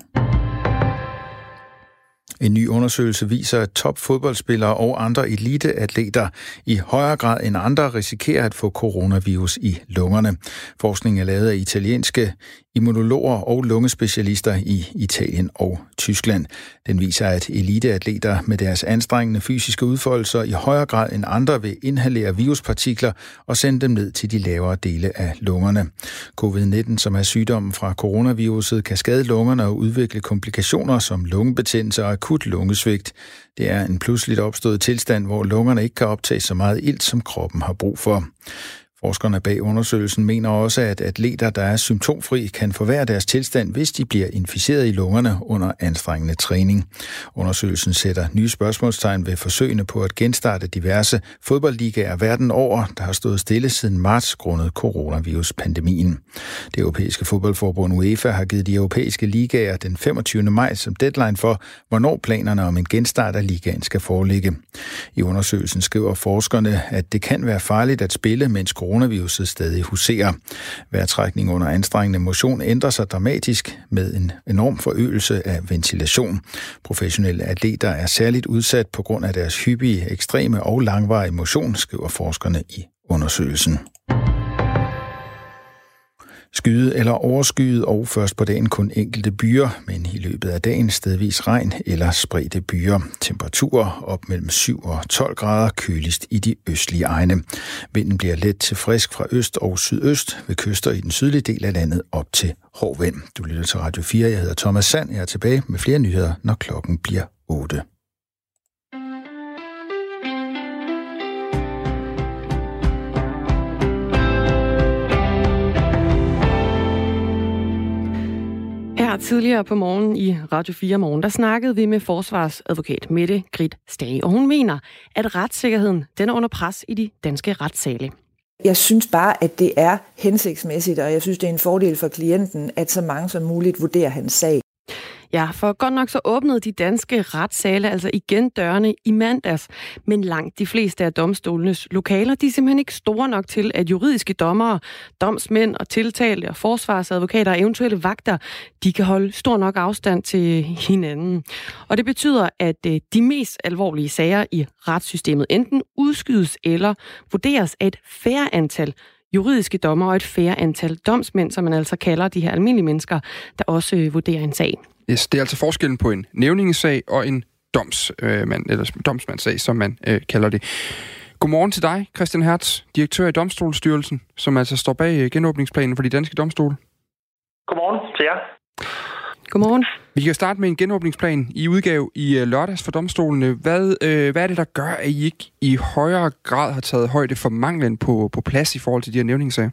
En ny undersøgelse viser, at topfodboldspillere og andre eliteatleter i højere grad end andre risikerer at få coronavirus i lungerne. Forskningen er lavet af italienske immunologer og lungespecialister i Italien og Tyskland. Den viser, at eliteatleter med deres anstrengende fysiske udfoldelser i højere grad end andre vil inhalere viruspartikler og sende dem ned til de lavere dele af lungerne. Covid-19, som er sygdommen fra coronaviruset, kan skade lungerne og udvikle komplikationer som lungebetændelse og akut lungesvigt. Det er en pludseligt opstået tilstand, hvor lungerne ikke kan optage så meget ilt, som kroppen har brug for. Forskerne bag undersøgelsen mener også, at atleter, der er symptomfri, kan forværre deres tilstand, hvis de bliver inficeret i lungerne under anstrengende træning. Undersøgelsen sætter nye spørgsmålstegn ved forsøgene på at genstarte diverse fodboldligaer verden over, der har stået stille siden marts grundet coronavirus-pandemien. Det europæiske fodboldforbund UEFA har givet de europæiske ligaer den 25. maj som deadline for, hvornår planerne om en genstart af ligaen skal foreligge. I undersøgelsen skriver forskerne, at det kan være farligt at spille, mens coronaviruset stadig huserer. Vejrtrækning under anstrengende motion ændrer sig dramatisk med en enorm forøgelse af ventilation. Professionelle atleter er særligt udsat på grund af deres hyppige, ekstreme og langvarige motion, skriver forskerne i undersøgelsen. Skyet eller overskyet og først på dagen kun enkelte byer, men i løbet af dagen stedvis regn eller spredte byer. Temperaturer op mellem 7 og 12 grader køligst i de østlige egne. Vinden bliver let til frisk fra øst og sydøst ved kyster i den sydlige del af landet op til hård vind. Du lytter til Radio 4. Jeg hedder Thomas Sand. Jeg er tilbage med flere nyheder, når klokken bliver 8.
Her tidligere på morgen i Radio 4 Morgen, der snakkede vi med forsvarsadvokat Mette Grit Stage, og hun mener, at retssikkerheden den er under pres i de danske retssale.
Jeg synes bare, at det er hensigtsmæssigt, og jeg synes, det er en fordel for klienten, at så mange som muligt vurderer hans sag.
Ja, for godt nok så åbnede de danske retssale altså igen dørene i mandags, men langt de fleste af domstolenes lokaler, de er simpelthen ikke store nok til, at juridiske dommere, domsmænd og tiltalte og forsvarsadvokater og eventuelle vagter, de kan holde stor nok afstand til hinanden. Og det betyder, at øh, de mest alvorlige sager i retssystemet enten udskydes eller vurderes af et færre antal juridiske dommer og et færre antal domsmænd, som man altså kalder de her almindelige mennesker, der også øh, vurderer en sag.
Yes, det er altså forskellen på en nævningesag og en domsmand, eller domsmandssag, som man øh, kalder det. Godmorgen til dig, Christian Hertz, direktør i Domstolsstyrelsen, som altså står bag øh, genåbningsplanen for de danske domstole.
Godmorgen til jer.
Godmorgen.
Vi kan starte med en genåbningsplan i udgave i øh, lørdags for domstolene. Hvad, øh, hvad er det, der gør, at I ikke i højere grad har taget højde for manglen på, på plads i forhold til de her nævningssager?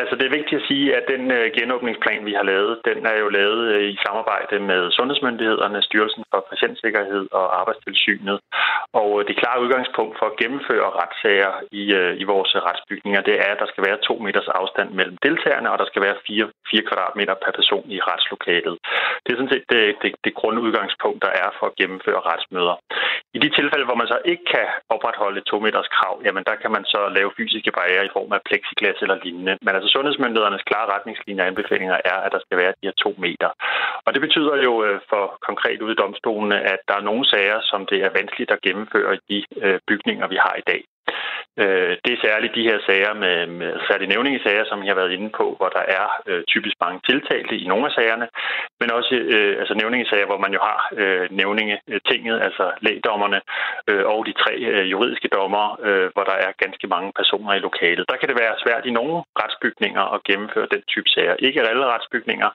Altså det er vigtigt at sige, at den øh, genåbningsplan, vi har lavet, den er jo lavet øh, i samarbejde med sundhedsmyndighederne, Styrelsen for Patientsikkerhed og Arbejdstilsynet. Og øh, det klare udgangspunkt for at gennemføre retssager i, i vores retsbygninger, det er, at der skal være to meters afstand mellem deltagerne, og der skal være fire, fire kvadratmeter per person i retslokalet. Det er sådan set det, det, det grundudgangspunkt, der er for at gennemføre retsmøder. I de tilfælde, hvor man så ikke kan opretholde et to meters krav, jamen der kan man så lave fysiske barriere i form af plexiglas eller lignende. Men altså sundhedsmyndighedernes klare retningslinjer og anbefalinger er, at der skal være de her to meter. Og det betyder jo øh, for konkret ude i domstolene, at der er nogle sager, som det er vanskeligt at gennemføre i de øh, bygninger, vi har i dag. Øh, det er særligt de her sager med, med særligt nævningesager, som jeg har været inde på, hvor der er øh, typisk mange tiltalte i nogle af sagerne, men også øh, altså nævningesager, hvor man jo har øh, nævningetinget, altså lægdommerne øh, og de tre øh, juridiske dommer, øh, hvor der er ganske mange personer i lokalet. Der kan det være svært i nogle retsbygninger at gennemføre den type sager. Ikke alle retsbygninger.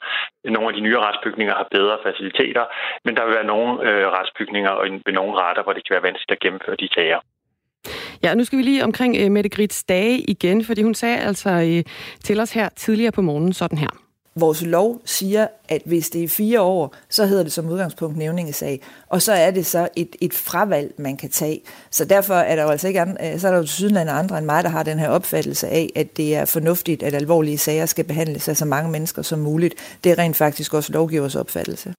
Nogle af de nye retsbygninger har bedre faciliteter, men der vil være nogle øh, retsbygninger og ved nogle retter, hvor det kan være vanskeligt at gennemføre de sager.
Ja, nu skal vi lige omkring uh, Mette Grits dage igen, fordi hun sagde altså uh, til os her tidligere på morgenen sådan her.
Vores lov siger, at hvis det er fire år, så hedder det som udgangspunkt nævningesag, og så er det så et, et fravalg, man kan tage. Så derfor er der jo altså ikke andre, øh, så er der jo sydenlande andre end mig, der har den her opfattelse af, at det er fornuftigt, at alvorlige sager skal behandles af så mange mennesker som muligt. Det er rent faktisk også lovgivers opfattelse.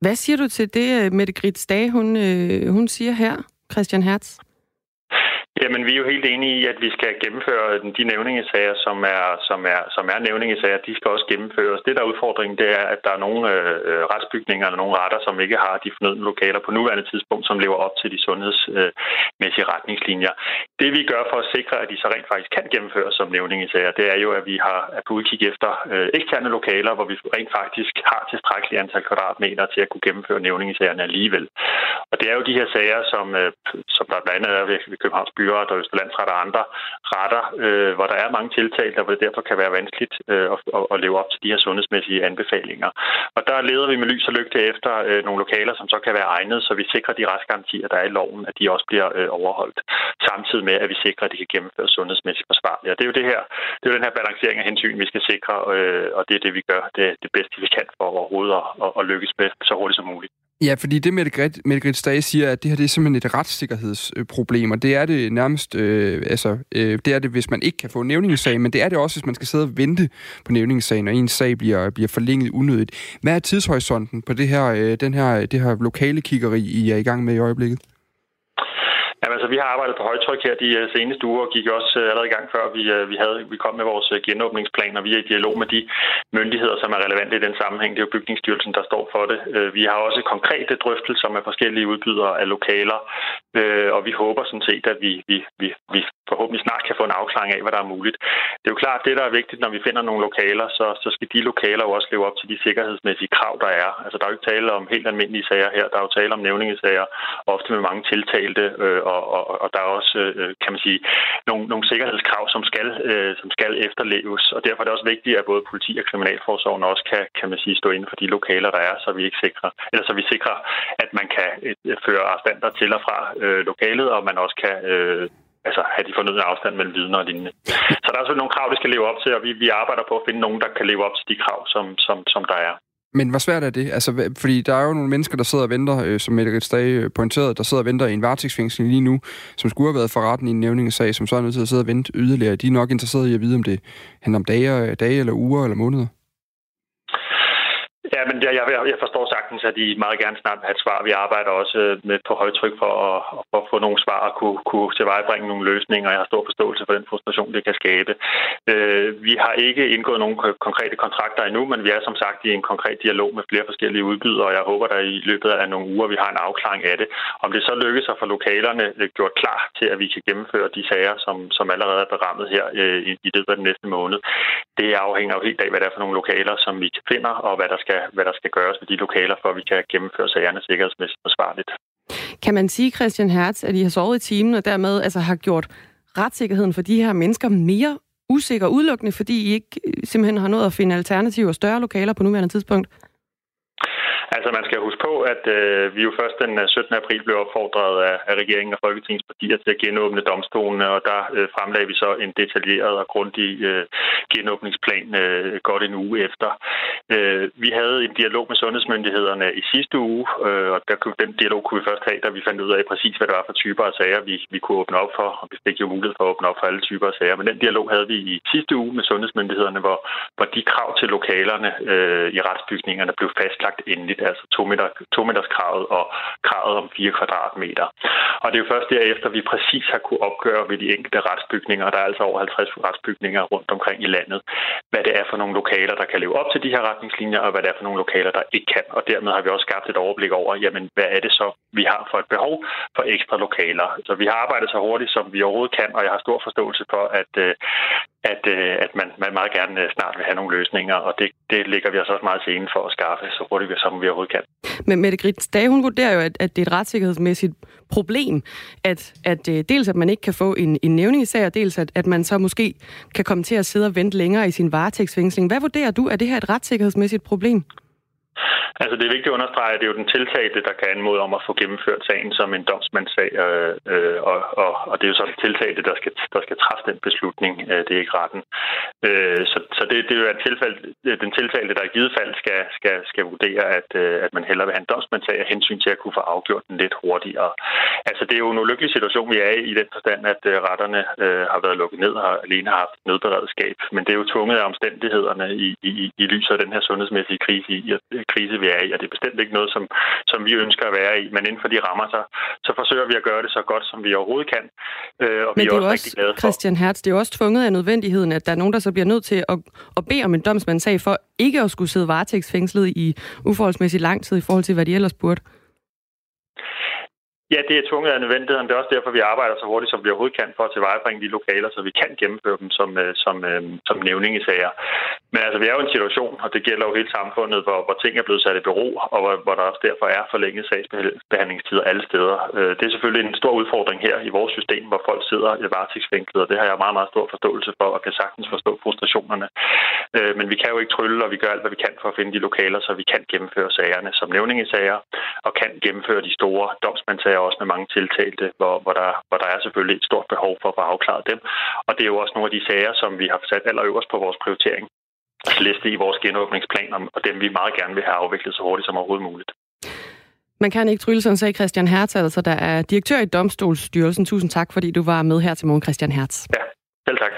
Hvad siger du til det, Mette Grits Dage, hun, hun siger her, Christian Hertz?
Jamen, vi er jo helt enige i, at vi skal gennemføre de nævningesager, som er, som er, som er nævningesager. De skal også gennemføres. Det, der er udfordringen, det er, at der er nogle øh, retsbygninger eller nogle retter, som ikke har de fornødne lokaler på nuværende tidspunkt, som lever op til de sundhedsmæssige retningslinjer. Det, vi gør for at sikre, at de så rent faktisk kan gennemføres som nævningesager, det er jo, at vi har at på udkig efter øh, eksterne lokaler, hvor vi rent faktisk har tilstrækkeligt antal kvadratmeter til at kunne gennemføre nævningesagerne alligevel. Og det er jo de her sager, som, øh, som der blandt andet er ved Københavns byret og Østerlandsret og andre retter, øh, hvor der er mange tiltag, der hvor det derfor kan være vanskeligt øh, at, at leve op til de her sundhedsmæssige anbefalinger. Og der leder vi med lys og lygte efter øh, nogle lokaler, som så kan være egnet, så vi sikrer de retsgarantier, der er i loven, at de også bliver øh, overholdt. Samtidig med, at vi sikrer, at de kan gennemføres sundhedsmæssigt forsvarligt. Og det er jo det her, det er jo den her balancering af hensyn, vi skal sikre, øh, og det er det, vi gør det, det bedste, vi kan for overhovedet at, at, at lykkes med så hurtigt som muligt.
Ja, fordi det Mette Grit, Mette Grit Stage siger, at det her det er simpelthen et retssikkerhedsproblem, og det er det nærmest, øh, altså, øh, det er det, hvis man ikke kan få nævningssag, men det er det også, hvis man skal sidde og vente på nævningssagen, og en sag bliver, bliver forlænget unødigt. Hvad er tidshorisonten på det her, øh, den her, det her lokale kiggeri, I er i gang med i øjeblikket?
Jamen, altså, vi har arbejdet på højtryk her de øh, seneste uger, og gik også øh, allerede i gang før vi, øh, vi, havde, vi kom med vores genåbningsplan, og vi er i dialog med de myndigheder, som er relevante i den sammenhæng. Det er jo Bygningsstyrelsen, der står for det. Vi har også konkrete drøftelser med forskellige udbydere af lokaler, og vi håber sådan set, at vi, vi, vi, vi forhåbentlig snart kan få en afklaring af, hvad der er muligt. Det er jo klart, det der er vigtigt, når vi finder nogle lokaler, så, så skal de lokaler jo også leve op til de sikkerhedsmæssige krav, der er. Altså, der er jo ikke tale om helt almindelige sager her. Der er jo tale om nævningesager, ofte med mange tiltalte, øh, og, og, og der er også, øh, kan man sige, nogle, nogle sikkerhedskrav, som skal, øh, som skal efterleves. Og derfor er det også vigtigt, at både politi og kriminalforsorgen også kan, kan man sige, stå inden for de lokaler, der er, så vi ikke sikrer, eller så vi sikrer, at man kan øh, føre arrestanter til og fra øh, lokalet, og man også kan øh, altså have de fornødne afstand mellem vidner og lignende. Så der er selvfølgelig nogle krav, det skal leve op til, og vi, vi arbejder på at finde nogen, der kan leve op til de krav, som, som, som der er.
Men hvor svært er det? Altså, fordi der er jo nogle mennesker, der sidder og venter, øh, som Mette Ritsdag øh, pointerede, der sidder og venter i en varetægtsfængsel lige nu, som skulle have været for retten i en nævningesag, som så er nødt til at sidde og vente yderligere. De er nok interesserede i at vide, om det handler om dage, øh, dage eller uger eller måneder.
Ja, men jeg, jeg, jeg forstår sagtens, at I meget gerne snart vil have et svar. Vi arbejder også øh, med på højtryk for at, for at få nogle svar og kunne, kunne tilvejebringe nogle løsninger. Jeg har stor forståelse for den frustration, det kan skabe. Øh, vi har ikke indgået nogen konkrete kontrakter endnu, men vi er som sagt i en konkret dialog med flere forskellige udbydere, og jeg håber, at i løbet af nogle uger, vi har en afklaring af det. Om det så lykkes at få lokalerne øh, gjort klar til, at vi kan gennemføre de sager, som, som allerede er berammet her øh, i, i løbet af den næste måned, det afhænger jo helt af, hvad det er for nogle lokaler, som vi finder, og hvad der skal hvad der skal gøres med de lokaler, for at vi kan gennemføre sagerne sikkerhedsmæssigt forsvarligt.
Kan man sige, Christian Hertz, at I har sovet i timen og dermed altså har gjort retssikkerheden for de her mennesker mere usikker udelukkende, fordi I ikke øh, simpelthen har nået at finde alternative og større lokaler på nuværende tidspunkt?
Altså man skal huske på, at øh, vi jo først den øh, 17. April blev opfordret af, af regeringen og Folketingets partier til at genåbne domstolene, og der øh, fremlagde vi så en detaljeret og grundig øh, genåbningsplan øh, godt en uge efter. Øh, vi havde en dialog med sundhedsmyndighederne i sidste uge, øh, og der, den dialog kunne vi først have, da vi fandt ud af præcis, hvad det var for typer af sager, vi, vi kunne åbne op for, og vi fik jo mulighed for at åbne op for alle typer af sager. Men den dialog havde vi i sidste uge med sundhedsmyndighederne, hvor, hvor de krav til lokalerne øh, i retsbygningerne blev fastlagt endeligt altså to, meter, to meters kravet og kravet om 4 kvadratmeter. Og det er jo først derefter, vi præcis har kunne opgøre ved de enkelte retsbygninger, og der er altså over 50 retsbygninger rundt omkring i landet, hvad det er for nogle lokaler, der kan leve op til de her retningslinjer, og hvad det er for nogle lokaler, der ikke kan. Og dermed har vi også skabt et overblik over, jamen, hvad er det så, vi har for et behov for ekstra lokaler. Så vi har arbejdet så hurtigt, som vi overhovedet kan, og jeg har stor forståelse for, at, øh, at, øh, at man, man meget gerne øh, snart vil have nogle løsninger, og det, det ligger vi os også meget sene for at skaffe, så hurtigt som vi overhovedet kan.
Men Mette Grits Dage, hun vurderer jo, at, at det er et retssikkerhedsmæssigt problem, at, at øh, dels at man ikke kan få en, en nævning i sag, og dels at, at man så måske kan komme til at sidde og vente længere i sin varetægtsfængsling. Hvad vurderer du, er det her et retssikkerhedsmæssigt problem?
Altså det er vigtigt at understrege, at det er jo den tiltalte, der kan anmode om at få gennemført sagen som en domsmandssag, øh, øh, og, og, og det er jo så den tiltalte, der skal, der skal træffe den beslutning. Øh, det er ikke retten. Øh, så så det, det er jo et tilfælde, den tiltalte, der i givet fald skal, skal, skal vurdere, at, øh, at man hellere vil have en domsmandssag af hensyn til at kunne få afgjort den lidt hurtigere. Altså det er jo en ulykkelig situation, vi er i, i den forstand, at øh, retterne øh, har været lukket ned og alene har haft nødberedskab. Men det er jo tvunget af omstændighederne i, i, i lyset af den her sundhedsmæssige krise, i, i, krise vi er i, og det er bestemt ikke noget, som, som vi ønsker at være i, men inden for de rammer, så, så forsøger vi at gøre det så godt, som vi overhovedet kan.
Øh, og men vi er, er også, rigtig glade for. Christian Hertz, det er jo også tvunget af nødvendigheden, at der er nogen, der så bliver nødt til at, at bede om en domsmandssag for ikke at skulle sidde varetægtsfængslet i uforholdsmæssig lang tid i forhold til, hvad de ellers burde.
Ja, det er tvunget af nødvendigheden. Det er også derfor, vi arbejder så hurtigt, som vi overhovedet kan, for at tilvejebringe de lokaler, så vi kan gennemføre dem som, øh, som, øh, som nævning i sager. Men altså, vi er jo i en situation, og det gælder jo hele samfundet, hvor, hvor ting er blevet sat i bero, og hvor, hvor der også derfor er forlænget sagsbehandlingstider alle steder. Øh, det er selvfølgelig en stor udfordring her i vores system, hvor folk sidder i varetægtsfængslet, og det har jeg meget, meget stor forståelse for, og kan sagtens forstå frustrationerne. Men vi kan jo ikke trylle, og vi gør alt, hvad vi kan for at finde de lokaler, så vi kan gennemføre sagerne som nævning i sager, og kan gennemføre de store domsmandssager også med mange tiltalte, hvor, hvor, der, hvor der er selvfølgelig et stort behov for at få afklaret dem. Og det er jo også nogle af de sager, som vi har sat allerøverst på vores prioritering. Altså liste i vores genåbningsplan, og dem vi meget gerne vil have afviklet så hurtigt som overhovedet muligt.
Man kan ikke trylle, sådan sagde Christian Hertz, altså der er direktør i Domstolsstyrelsen. Tusind tak, fordi du var med her til morgen, Christian Hertz.
Ja, selv tak.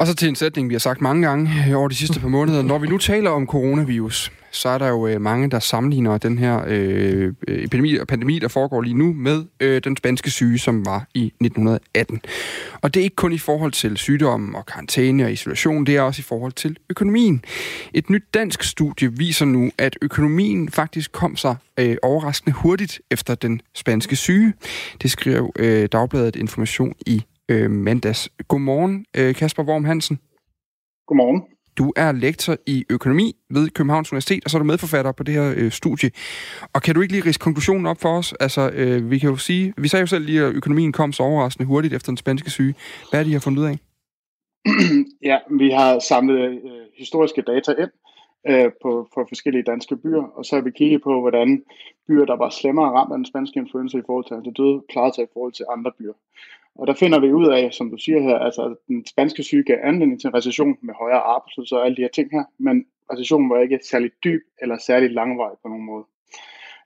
Og så til en sætning, vi har sagt mange gange over de sidste par måneder. Når vi nu taler om coronavirus, så er der jo øh, mange, der sammenligner den her øh, øh, epidemi og pandemi, der foregår lige nu, med øh, den spanske syge, som var i 1918. Og det er ikke kun i forhold til sygdom og karantæne og isolation, det er også i forhold til økonomien. Et nyt dansk studie viser nu, at økonomien faktisk kom sig øh, overraskende hurtigt efter den spanske syge. Det skrev øh, Dagbladet Information i øh, mandags. Godmorgen, øh, Kasper Worm Hansen.
Godmorgen.
Du er lektor i økonomi ved Københavns Universitet, og så er du medforfatter på det her øh, studie. Og kan du ikke lige rise konklusionen op for os? Altså, øh, vi kan jo sige, vi sagde jo selv lige, at økonomien kom så overraskende hurtigt efter den spanske syge. Hvad er det, I har fundet ud af? <clears throat>
ja, vi har samlet øh, historiske data ind øh, på, på forskellige danske byer, og så har vi kigget på, hvordan byer, der var slemmere ramt af den spanske influenza i forhold til det døde, klarede sig i forhold til andre byer. Og der finder vi ud af, som du siger her, altså at den spanske syge gav anledning til en recession med højere arbejdsløshed og alle de her ting her, men recessionen var ikke særlig dyb eller særlig langvarig på nogen måde.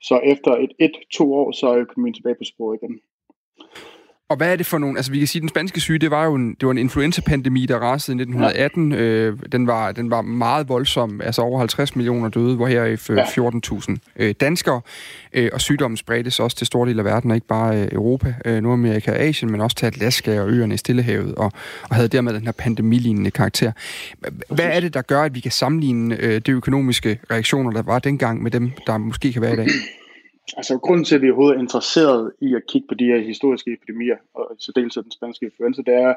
Så efter et, et to år, så er økonomien tilbage på sporet igen.
Og hvad er det for nogle... Altså, vi kan sige, at den spanske syge, det var jo en, det var en influenza-pandemi, der rasede i 1918. Ja. Øh, den, var, den var meget voldsom, altså over 50 millioner døde, hvor her er 14.000 øh, danskere. Øh, og sygdommen spredtes også til store dele af verden, og ikke bare øh, Europa, øh, Nordamerika og Asien, men også til Alaska og øerne i Stillehavet, og, og havde dermed den her pandemilignende karakter. Hvad er det, der gør, at vi kan sammenligne øh, de økonomiske reaktioner, der var dengang, med dem, der måske kan være i dag?
Altså grunden til, at vi overhovedet er interesseret i at kigge på de her historiske epidemier, og så dels den spanske influenza, det er,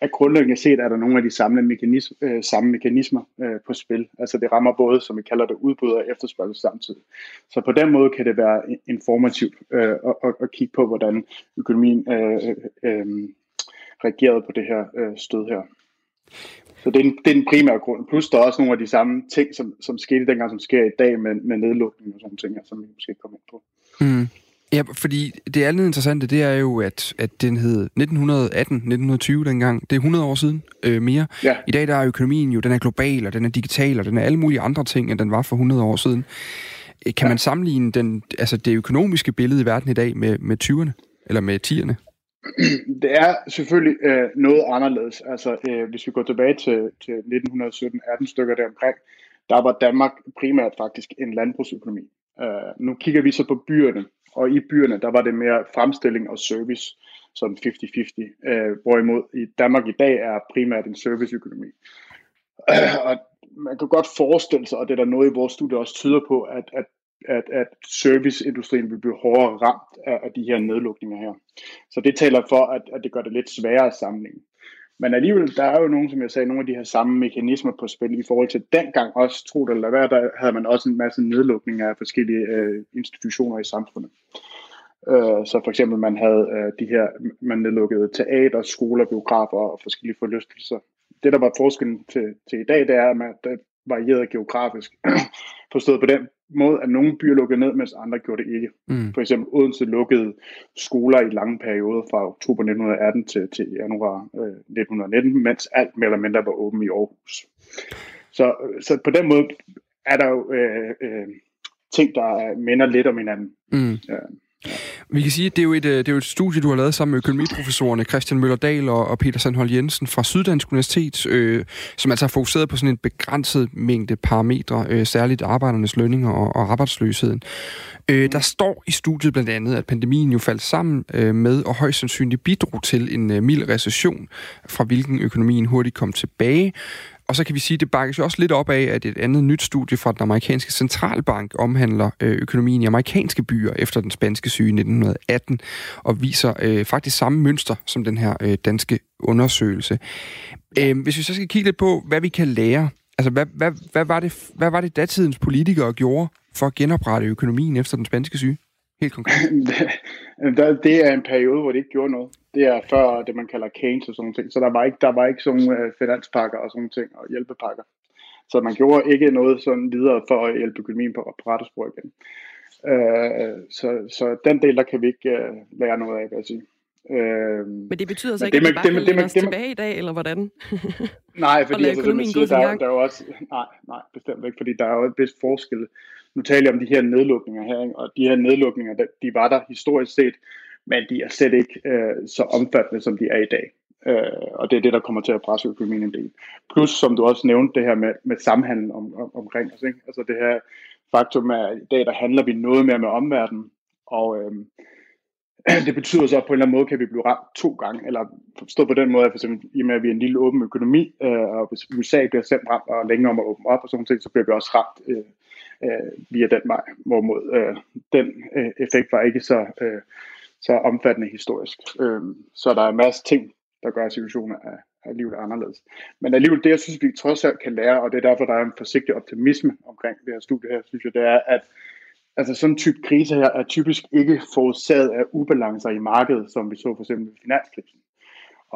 at grundlæggende set er der nogle af de samme, mekanism, øh, samme mekanismer øh, på spil. Altså det rammer både, som vi kalder det, udbud og efterspørgsel samtidig. Så på den måde kan det være informativt øh, at, at, at kigge på, hvordan økonomien øh, øh, øh, reagerede på det her øh, stød her. Så det er, en, det er den primære grund. Plus der er også nogle af de samme ting, som, som skete dengang, som sker i dag med, med nedlukning og sådan ting, som vi måske kommer ind på.
Mm. Ja, fordi det andet interessante, det er jo, at, at den hed 1918-1920 dengang. Det er 100 år siden øh, mere. Ja. I dag der er økonomien jo, den er global, og den er digital, og den er alle mulige andre ting, end den var for 100 år siden. Kan ja. man sammenligne den, altså det økonomiske billede i verden i dag med, med 20'erne? Eller med 10'erne? <clears throat>
Det er selvfølgelig øh, noget anderledes. Altså, øh, hvis vi går tilbage til, til 1917-18 stykker deromkring, der var Danmark primært faktisk en landbrugsøkonomi. Uh, nu kigger vi så på byerne, og i byerne, der var det mere fremstilling og service, som 50-50. Uh, øh, hvorimod i Danmark i dag er primært en serviceøkonomi. Uh, og man kan godt forestille sig, og det er der noget i vores studie også tyder på, at, at at, at serviceindustrien vil blive hårdere ramt af, af de her nedlukninger her. Så det taler for, at, at det gør det lidt sværere at sammenligne. Men alligevel, der er jo nogen, som jeg sagde, nogle af de her samme mekanismer på spil i forhold til dengang også, tro det eller hvad, der havde man også en masse nedlukninger af forskellige øh, institutioner i samfundet. Øh, så for eksempel man havde øh, de her, man nedlukkede teater, skoler, biografer og forskellige forlystelser. Det, der var forskellen til, til i dag, det er, at man, det varierede geografisk. <clears throat> Forstået på den måde, at nogle byer lukkede ned, mens andre gjorde det ikke. Mm. For eksempel Odense lukkede skoler i lange perioder fra oktober 1918 til, til januar øh, 1919, mens alt mere eller mindre var åbent i Aarhus. Så, så på den måde er der jo øh, øh, ting, der minder lidt om hinanden. Mm. Ja.
Vi kan sige, at det er, jo et, øh, det er jo et studie, du har lavet sammen med økonomiprofessorerne Christian Møller Dahl og, og Peter Sandhold Jensen fra Syddansk Universitet, øh, som altså har fokuseret på sådan en begrænset mængde parametre, øh, særligt arbejdernes lønninger og, og arbejdsløsheden. Øh, der står i studiet blandt andet, at pandemien jo faldt sammen øh, med og højst sandsynligt bidrog til en øh, mild recession, fra hvilken økonomien hurtigt kom tilbage. Og så kan vi sige, at det bakkes jo også lidt op af, at et andet nyt studie fra den amerikanske centralbank omhandler øh, økonomien i amerikanske byer efter den spanske syge i 1918, og viser øh, faktisk samme mønster som den her øh, danske undersøgelse. Øh, hvis vi så skal kigge lidt på, hvad vi kan lære, altså hvad, hvad, hvad, var, det, hvad var det datidens politikere gjorde for at genoprette økonomien efter den spanske syge? Helt konkret. <laughs>
det er en periode, hvor det ikke gjorde noget. Det er før det, man kalder Keynes og sådan ting. Så der var ikke, der var ikke sådan uh, finanspakker og sådan ting og hjælpepakker. Så man gjorde ikke noget sådan videre for at hjælpe økonomien på, på rette spor igen. Uh, så, så den del, der kan vi ikke uh, lære noget af, vil jeg sige.
Uh, men det betyder så ikke, det, at vi bare det, kan det, os det, tilbage i dag, eller hvordan?
nej, <laughs> fordi altså, det, man siger, der, der er jo også... Nej, nej, bestemt ikke, fordi der er jo et vist forskel nu taler jeg om de her nedlukninger her, ikke? og de her nedlukninger, de var der historisk set, men de er slet ikke øh, så omfattende, som de er i dag. Øh, og det er det, der kommer til at presse økonomien en del. Plus, som du også nævnte, det her med, med samhandel om, om, omkring os. Ikke? Altså det her faktum, at i dag der handler vi noget mere med omverdenen, og øh, <clears throat> det betyder så, at på en eller anden måde kan vi blive ramt to gange, eller forstå på den måde, at for eksempel, i og med, at vi er en lille åben økonomi, øh, og hvis USA bliver selv ramt og længere om at åbne op og sådan noget, så bliver vi også ramt øh, øh, via den vej, hvorimod øh, den øh, effekt var ikke så, øh, så omfattende historisk. Øh, så der er en masse ting, der gør situationen af, af livet anderledes. Men alligevel det, jeg synes, vi trods alt kan lære, og det er derfor, der er en forsigtig optimisme omkring det her studie her, synes jeg, det er, at altså sådan en type krise her er typisk ikke forårsaget af ubalancer i markedet, som vi så for eksempel i finanskrisen.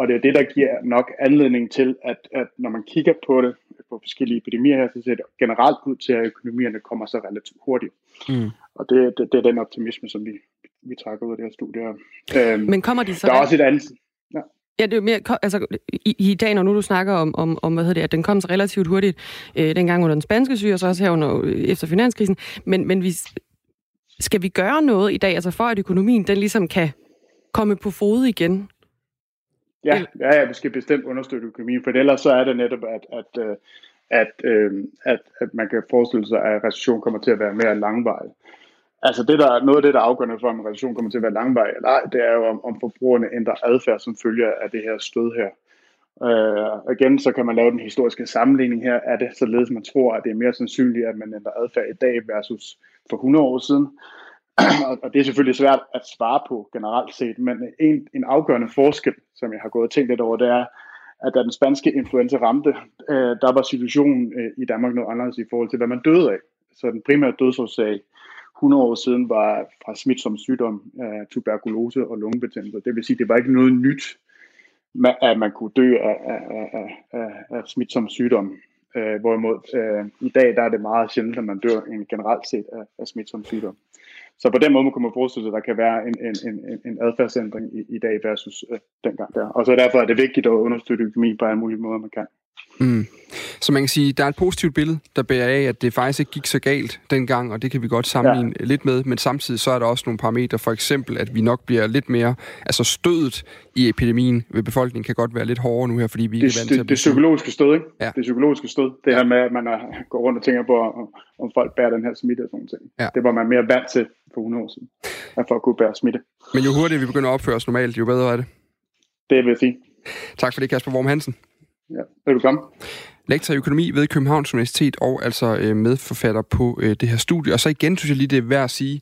Og det er det, der giver nok anledning til, at, at når man kigger på det på forskellige epidemier her, så ser det generelt ud til, at økonomierne kommer så relativt hurtigt. Mm. Og det, det, det er den optimisme, som vi, vi trækker ud af det her studie.
Øhm, Men kommer de så...
Der er også et andet...
Ja. Ja, det er mere, altså, i, i dag, når nu du snakker om, om, om hvad hedder det, at den kom så relativt hurtigt, øh, dengang under den spanske syge, og så også her under, øh, efter finanskrisen, men, men vi, skal vi gøre noget i dag, altså for at økonomien, den ligesom kan komme på fod igen?
Ja, ja, ja, vi skal bestemt understøtte økonomien, for ellers så er det netop, at, at, øh, at, øh, at, at man kan forestille sig, at recession kommer til at være mere langvarig. Altså det der, noget af det, der er afgørende for, om en recession kommer til at være langvarig eller ej, det er jo, om, om forbrugerne ændrer adfærd som følger af det her stød her. Uh, igen, så kan man lave den historiske sammenligning her. Er det således, man tror, at det er mere sandsynligt, at man ændrer adfærd i dag versus for 100 år siden? <clears throat> og det er selvfølgelig svært at svare på generelt set, men en, en afgørende forskel, som jeg har gået og tænkt lidt over, det er, at da den spanske influenza ramte, øh, der var situationen øh, i Danmark noget anderledes i forhold til, hvad man døde af. Så den primære dødsårsag 100 år siden var fra smitsom sygdom, øh, tuberkulose og lungebetændelse. Det vil sige, det var ikke noget nyt, at man kunne dø af, af, af, af, af smitsom sygdom. Øh, hvorimod øh, i dag der er det meget sjældent, at man dør en generelt set af, af smitsom sygdom. Så på den måde kunne man forestille sig, at der kan være en, en, en, en adfærdsændring i, i dag versus øh, dengang der. Og så derfor er det vigtigt at understøtte økonomien på alle mulige måder, man kan.
Mm. Så man kan sige, der er et positivt billede, der bærer af, at det faktisk ikke gik så galt dengang, og det kan vi godt sammenligne ja. lidt med, men samtidig så er der også nogle parametre, for eksempel, at vi nok bliver lidt mere, altså stødet i epidemien ved befolkningen kan godt være lidt hårdere nu her, fordi vi
det,
ikke er vant til
det,
at
det psykologiske stød, ikke?
Ja.
Det psykologiske stød, det her med, at man går rundt og tænker på, om, om folk bærer den her smitte og sådan noget.
Ja.
Det var man mere vant til for 100 år siden, at folk kunne bære smitte.
Men jo hurtigere vi begynder at opføre os normalt, jo bedre er det.
Det vil jeg sige.
Tak for det, Kasper Worm Hansen.
Ja, velkommen.
Lektor i økonomi ved Københavns Universitet og altså øh, medforfatter på øh, det her studie. Og så igen synes jeg lige, det er værd at sige,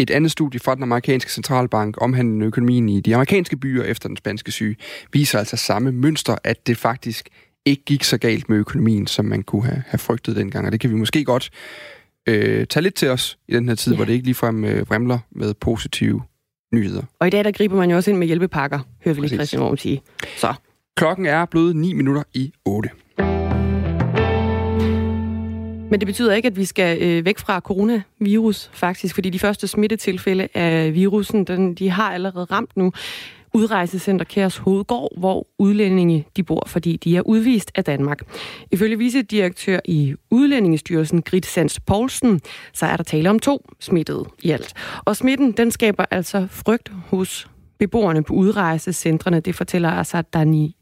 et andet studie fra den amerikanske centralbank omhandlende økonomien i de amerikanske byer efter den spanske syge, viser altså samme mønster, at det faktisk ikke gik så galt med økonomien, som man kunne have, have frygtet dengang. Og det kan vi måske godt øh, tage lidt til os i den her tid, ja. hvor det ikke ligefrem øh, vrimler med positive nyheder.
Og i dag der griber man jo også ind med hjælpepakker, hører vi lige
Præcis.
Christian Worm sige. Så
Klokken er blevet 9 minutter i 8.
Men det betyder ikke, at vi skal øh, væk fra coronavirus, faktisk, fordi de første smittetilfælde af virusen, den, de har allerede ramt nu udrejsecenter Kærs Hovedgård, hvor udlændinge de bor, fordi de er udvist af Danmark. Ifølge vicedirektør i Udlændingestyrelsen, Grit Sands Poulsen, så er der tale om to smittede i alt. Og smitten, den skaber altså frygt hos beboerne på udrejsecentrene. Det fortæller altså Dani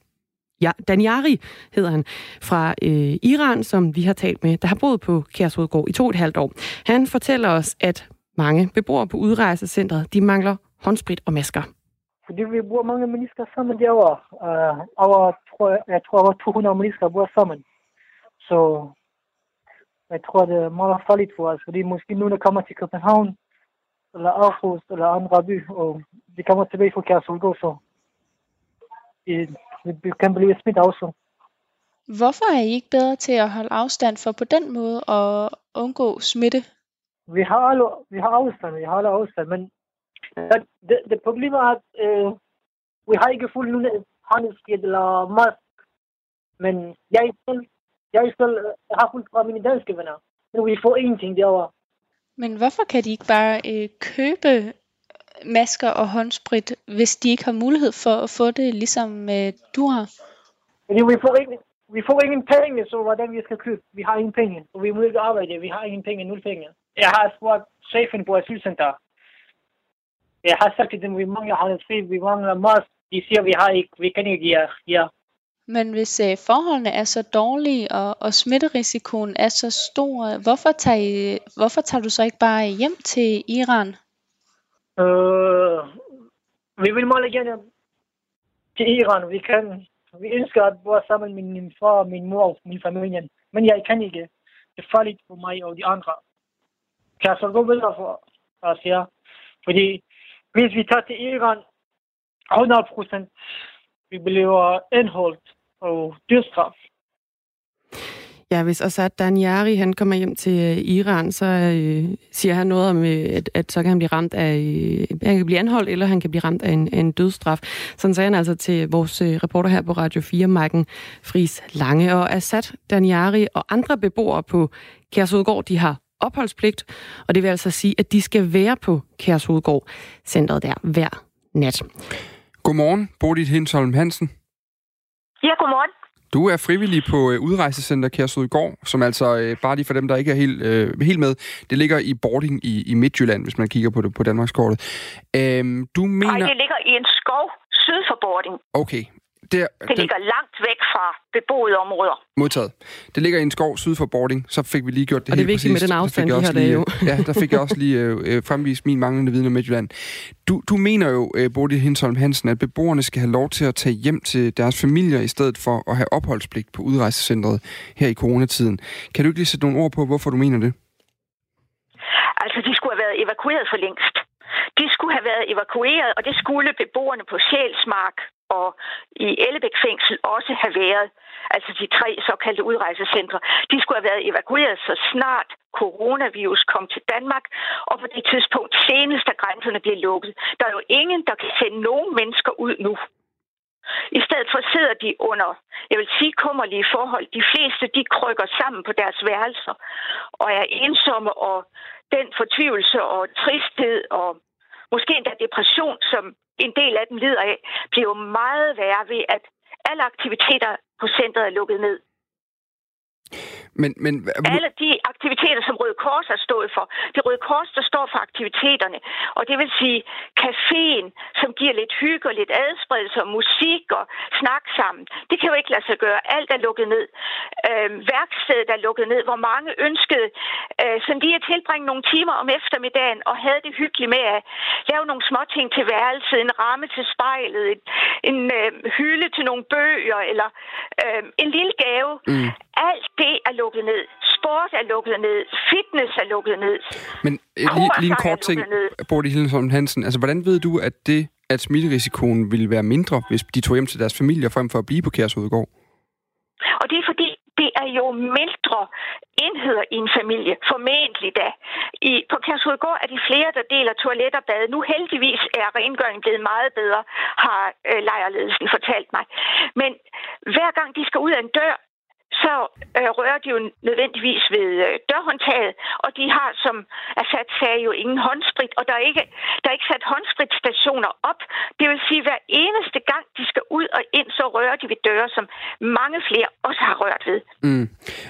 Ja, Danjari hedder han, fra øh, Iran, som vi har talt med, der har boet på Kærshovedgård i to og et halvt år. Han fortæller os, at mange beboere på udrejsecentret, de mangler håndsprit og masker.
Fordi vi bor mange mennesker sammen derovre. Uh, over, tror, jeg, jeg tror, over 200 mennesker bor sammen. Så jeg tror, det er meget farligt for os, fordi måske nogen, der kommer til København, eller Aarhus, eller andre by, og de kommer tilbage fra Kærshovedgård, så øh, vi kan blive smittet også.
Hvorfor er I ikke bedre til at holde afstand for på den måde at undgå smitte?
Vi har alle, vi har afstand, vi har alle afstand, men det, det problem er, at øh, vi har ikke nogen håndskid eller mask. Men jeg selv, jeg selv har fulgt fra mine danske venner. Men vi får ingenting derovre.
Men hvorfor kan de ikke bare øh, købe masker og håndsprit, hvis de ikke har mulighed for at få det, ligesom øh, du har?
Fordi vi får ikke, vi får ingen penge, så hvordan vi skal købe? Vi har ingen penge, og vi må ikke arbejde. Vi har ingen penge, nul penge. Jeg har spurgt chefen på asylcenter. Jeg har sagt til dem, vi mangler håndsprit, vi mangler mask. De siger, vi har ikke, vi kan ikke give jer. Ja.
Men hvis øh, forholdene er så dårlige, og, og smitterisikoen er så stor, hvorfor tager, I, hvorfor tager du så ikke bare hjem til Iran?
Øh, vi vil meget gerne til Iran. Vi kan, vi ønsker at bo sammen med min far, min mor og min familie. Men jeg kan ikke. Det er farligt for mig og de andre. Kan jeg så gå videre for os her? Fordi hvis vi tager til Iran, 100 procent, vi bliver indholdt og dødsstraf.
Ja, hvis Assad Daniari han kommer hjem til øh, Iran, så øh, siger han noget om, øh, at, at så kan han blive ramt af, øh, han kan blive anholdt, eller han kan blive ramt af en, af en dødsstraf. Sådan sagde han altså til vores øh, reporter her på Radio 4, Marken Fris Lange. Og Assad Daniari og andre beboere på Kærshovedgård, de har opholdspligt, og det vil altså sige, at de skal være på Kærshovedgård centret der hver nat.
Godmorgen, Bodil Hinsholm Hansen.
Ja, godmorgen.
Du er frivillig på øh, udrejsecenter Kærshovedgård, som altså, øh, bare lige for dem, der ikke er helt, øh, helt med, det ligger i Bording i, i Midtjylland, hvis man kigger på det på Danmarkskortet. Øhm, du mener...
Nej, det ligger i en skov syd for Bording.
Okay,
Det, er, det ligger den... langt væk fra beboede områder.
Modtaget. Det ligger i en skov syd for Bording. Så fik vi lige gjort det
Og det
er
vigtigt med den afstand,
vi
har det jo.
ja, der fik jeg også lige øh, øh, fremvist min manglende viden om Midtjylland. Du, du mener jo, øh, Bodil Hinsholm Hansen, at beboerne skal have lov til at tage hjem til deres familier, i stedet for at have opholdspligt på udrejsecentret her i coronatiden. Kan du ikke lige sætte nogle ord på, hvorfor du mener det?
Altså, de skulle have været evakueret for længst. De skulle have været evakueret, og det skulle beboerne på Sjælsmark og i Ellebæk fængsel også have været. Altså de tre såkaldte udrejsecentre. De skulle have været evakueret så snart coronavirus kom til Danmark, og på det tidspunkt senest, da grænserne blev lukket. Der er jo ingen, der kan sende nogen mennesker ud nu. I stedet for sidder de under, jeg vil sige, kummerlige forhold. De fleste, de krykker sammen på deres værelser og er ensomme, og den fortvivlelse og tristhed og måske endda depression, som en del af dem lider af, bliver meget værre ved, at alle aktiviteter på centret er lukket ned.
Men, men...
Alle de aktiviteter, som Røde Kors har stået for. Det Røde Kors, der står for aktiviteterne. Og det vil sige caféen, som giver lidt hygge og lidt adspredelse og musik og snak sammen. Det kan jo ikke lade sig gøre. Alt er lukket ned. Øh, værkstedet er lukket ned, hvor mange ønskede øh, sådan lige at tilbringe nogle timer om eftermiddagen og havde det hyggeligt med at lave nogle små ting til værelset, en ramme til spejlet, en, en øh, hylde til nogle bøger eller øh, en lille gave. Mm. Alt det er lukket ned. Sport er lukket ned. Fitness er lukket ned.
Men øh, lige, lige en kort ting, Borte Hildesholm Hansen. Altså, hvordan ved du, at det, at smitterisikoen ville være mindre, hvis de tog hjem til deres familier, frem for at blive på Kærshovedgård?
Og det er fordi, det er jo mindre enheder i en familie, formentlig da. I, på Kærshovedgård er de flere, der deler toilet og bad. Nu heldigvis er rengøringen blevet meget bedre, har øh, lejrledelsen fortalt mig. Men hver gang de skal ud af en dør, så øh, rører de jo nødvendigvis ved øh, dørhåndtaget, og de har, som Assad sagde, jo ingen håndsprit, og der er ikke, der er ikke sat håndspritstationer op. Det vil sige, at hver eneste gang, de skal ud og ind, så rører de ved døre, som mange flere også har rørt ved.
Mm.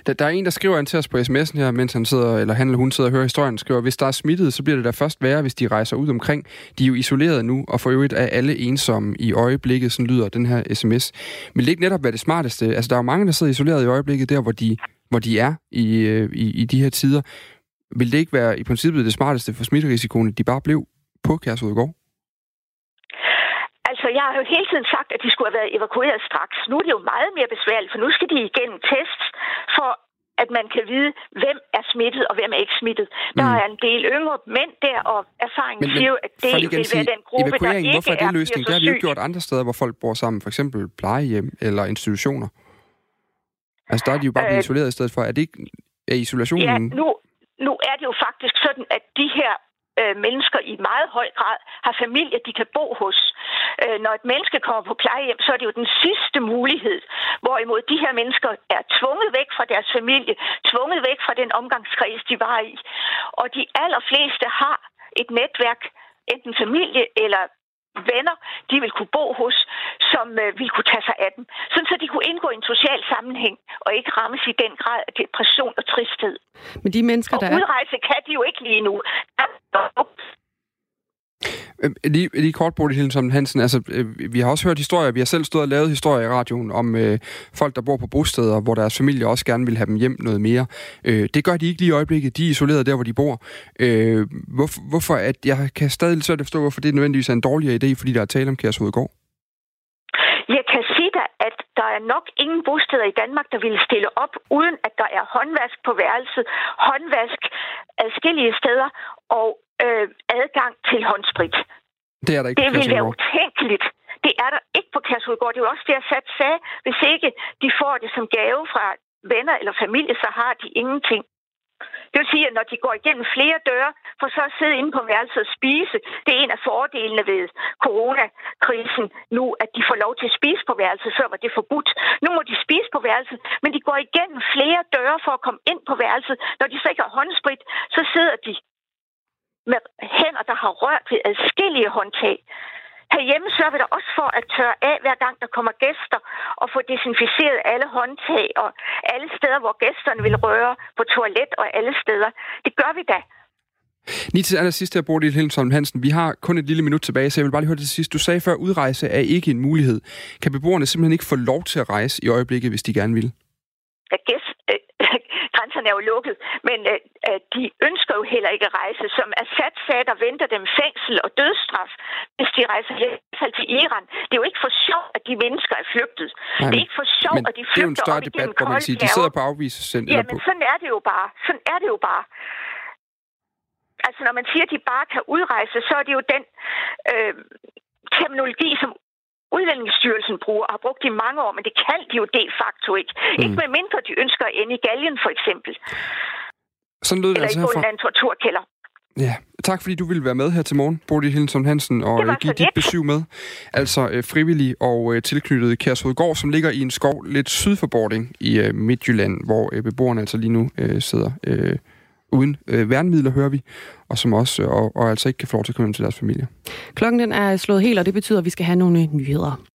Der, der er en, der skriver ind til os på sms'en her, mens han sidder, eller han eller hun sidder og hører historien, skriver, hvis der er smittet, så bliver det da først værre, hvis de rejser ud omkring. De er jo isoleret nu, og for øvrigt er alle ensomme i øjeblikket, sådan lyder den her sms. Men det ikke netop hvad det smarteste? Altså, der er jo mange, der sidder isoleret i øjeblikket, der hvor de, hvor de er i, øh, i, i de her tider. Vil det ikke være i princippet det smarteste for smitterisikoen, at de bare blev på Kærshovedgård?
Altså, jeg har jo hele tiden sagt, at de skulle have været evakueret straks. Nu er det jo meget mere besværligt, for nu skal de igennem test for at man kan vide, hvem er smittet og hvem er ikke smittet. Der mm. er en del yngre mænd der, og erfaringen men, men, siger at det vil sige, være den gruppe, der ikke
hvorfor er det løsning? Det har vi jo gjort andre steder, hvor folk bor sammen, for eksempel plejehjem eller institutioner. Altså, der er de jo bare blevet øh, isoleret i stedet for. Er det ikke er isolationen...
Ja, nu, nu er det jo faktisk sådan, at de her øh, mennesker i meget høj grad har familie, de kan bo hos. Øh, når et menneske kommer på plejehjem, så er det jo den sidste mulighed, hvorimod de her mennesker er tvunget væk fra deres familie, tvunget væk fra den omgangskreds, de var i. Og de allerfleste har et netværk, enten familie eller venner, de vil kunne bo hos, som øh, vil kunne tage sig af dem. Sådan så de kunne indgå i en social sammenhæng, og ikke rammes i den grad af depression og tristhed.
Men de mennesker,
og
der
udrejse kan de jo ikke lige nu.
Øhm, lige, lige kort, Bodil Hildensom Hansen, altså, øh, vi har også hørt historier, vi har selv stået og lavet historier i radioen om øh, folk, der bor på bosteder, hvor deres familie også gerne vil have dem hjem noget mere. Øh, det gør de ikke lige i øjeblikket, de er isoleret der, hvor de bor. Øh, hvor, hvorfor, at jeg kan stadig svært forstå, hvorfor det nødvendigvis er en dårligere idé, fordi der er tale om Kærshovedgård?
Jeg kan sige dig, at der er nok ingen bosteder i Danmark, der ville stille op, uden at der er håndvask på værelset, håndvask adskillige steder og øh, adgang til håndsprit.
Det er der ikke
Det vil være utænkeligt. Det er der ikke på Kærshovedgård. Det er jo også det, jeg sat sagde. Hvis ikke de får det som gave fra venner eller familie, så har de ingenting. Det vil sige, at når de går igennem flere døre, for så at sidde inde på værelset og spise, det er en af fordelene ved coronakrisen nu, at de får lov til at spise på værelset. Før var det forbudt. Nu må de spise på værelset, men de går igennem flere døre for at komme ind på værelset. Når de så ikke har håndsprit, så sidder de med hænder, der har rørt ved adskillige håndtag. Herhjemme sørger vi da også for at tørre af, hver gang der kommer gæster, og få desinficeret alle håndtag og alle steder, hvor gæsterne vil røre, på toilet og alle steder. Det gør vi da.
Lige til allersidst her, Bodil Hilsholm Hansen. Vi har kun et lille minut tilbage, så jeg vil bare lige høre det til sidst. Du sagde før, at udrejse er ikke en mulighed. Kan beboerne simpelthen ikke få lov til at rejse i øjeblikket, hvis de gerne vil?
Øh, grænserne er jo lukket, men øh, øh, de ønsker jo heller ikke at rejse. Som Assad sagde, der venter dem fængsel og dødsstraf, hvis de rejser hjem til Iran. Det er jo ikke for sjov, at de mennesker er flygtet. Nej, det er ikke for sjov, at de flygter
det er jo en større debat, hvor man siger, de sidder på afviselsescenter.
Ja, men sådan er det jo bare. Sådan er det jo bare. Altså, når man siger, at de bare kan udrejse, så er det jo den øh, terminologi, som Udlændingsstyrelsen bruger og har brugt i mange år, men det kan de jo de facto ikke. Mm. Ikke med mindre de ønsker at ende i galgen, for eksempel.
Sådan lød det
Eller
altså
i
herfra.
bunden af en torturkælder.
Ja, tak fordi du ville være med her til morgen, Bodil Hilsson Hansen, og
var
give dit besøg med. Altså øh, frivillig og øh, tilknyttet Kærshovedgård, som ligger i en skov lidt syd for Bording i øh, Midtjylland, hvor øh, beboerne altså lige nu øh, sidder øh, uden øh, værnemidler, hører vi, og som også og, og altså ikke kan få lov til at komme hjem til deres familie.
Klokken den er slået helt, og det betyder, at vi skal have nogle øh, nyheder.